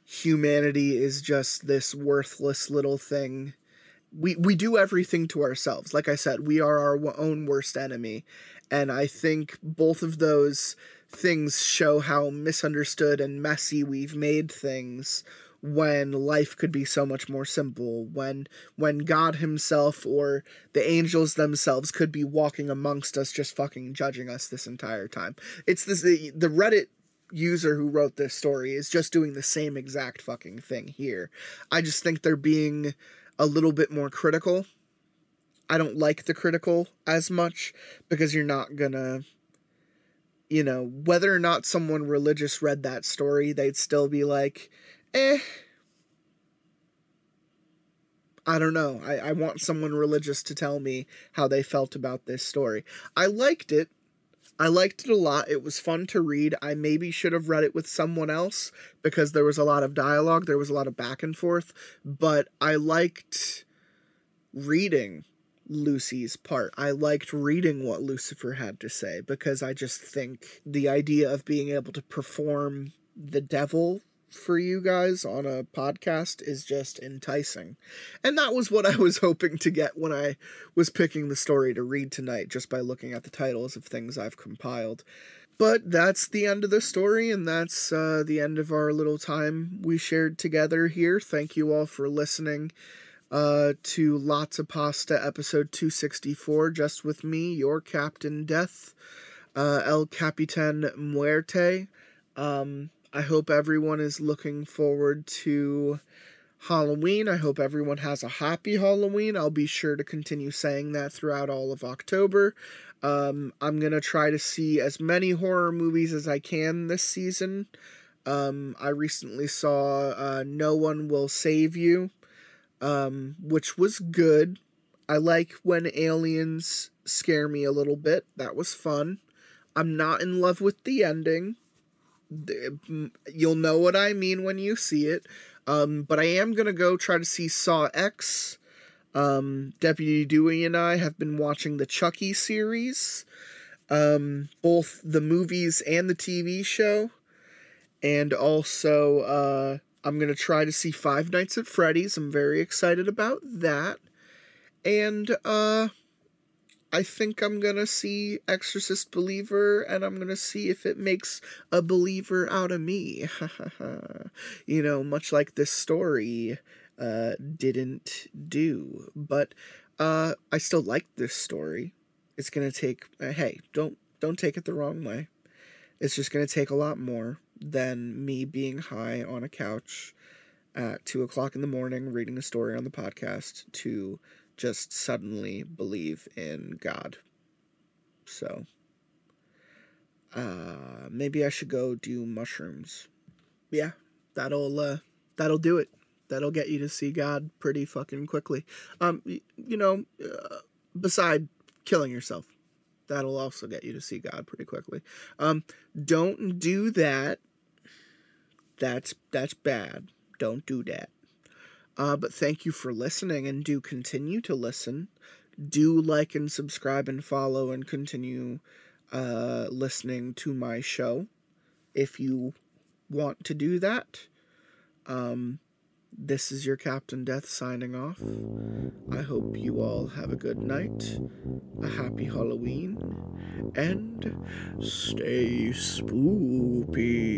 humanity is just this worthless little thing we we do everything to ourselves. Like i said we are our own worst enemy. And I think both of those things show how misunderstood and messy we've made things when life could be so much more simple when when god himself or the angels themselves could be walking amongst us just fucking judging us this entire time. It's this the, the reddit user who wrote this story is just doing the same exact fucking thing here. I just think they're being a little bit more critical I don't like the critical as much because you're not gonna you know, whether or not someone religious read that story, they'd still be like, eh. I don't know. I, I want someone religious to tell me how they felt about this story. I liked it. I liked it a lot. It was fun to read. I maybe should have read it with someone else because there was a lot of dialogue, there was a lot of back and forth, but I liked reading Lucy's part. I liked reading what Lucifer had to say because I just think the idea of being able to perform the devil for you guys on a podcast is just enticing. And that was what I was hoping to get when I was picking the story to read tonight, just by looking at the titles of things I've compiled. but that's the end of the story, and that's uh, the end of our little time we shared together here. Thank you all for listening uh, to Lotsa Pasta episode 264, just with me, your Captain Death, uh, El Capitan Muerte. Um, I hope everyone is looking forward to Halloween. I hope everyone has a happy Halloween. I'll be sure to continue saying that throughout all of October. Um, I'm going to try to see as many horror movies as I can this season. Um, I recently saw uh, No One Will Save You, um, which was good. I like when aliens scare me a little bit. That was fun. I'm not in love with the ending. You'll know what I mean when you see it. Um, but I am to go try to see Saw X. Um, Deputy Dewey and I have been watching the Chucky series, um, both the movies and the TV show. And also, uh, I'm to try to see Five Nights at Freddy's. I'm very excited about that. And, uh, I think I'm gonna see Exorcist Believer and I'm gonna see if it makes a believer out of me. you know, much like this story uh, didn't do. But uh, I still like this story. It's gonna take. Uh, hey, don't don't take it the wrong way. It's just gonna take a lot more than me being high on a couch at two o'clock in the morning reading a story on the podcast to just suddenly believe in God. So, uh, maybe I should go do mushrooms. Yeah, that'll uh, that'll do it. That'll get you to see God pretty fucking quickly. Um, you know, uh, beside killing yourself, that'll also get you to see God pretty quickly. Um, don't do that. That's that's bad. Don't do that. Uh, but thank you for listening and do continue to listen. Do like and subscribe and follow and continue uh, listening to my show if you want to do that. Um, this is your Captain Death signing off. I hope you all have a good night, a happy Halloween, and stay spoopy.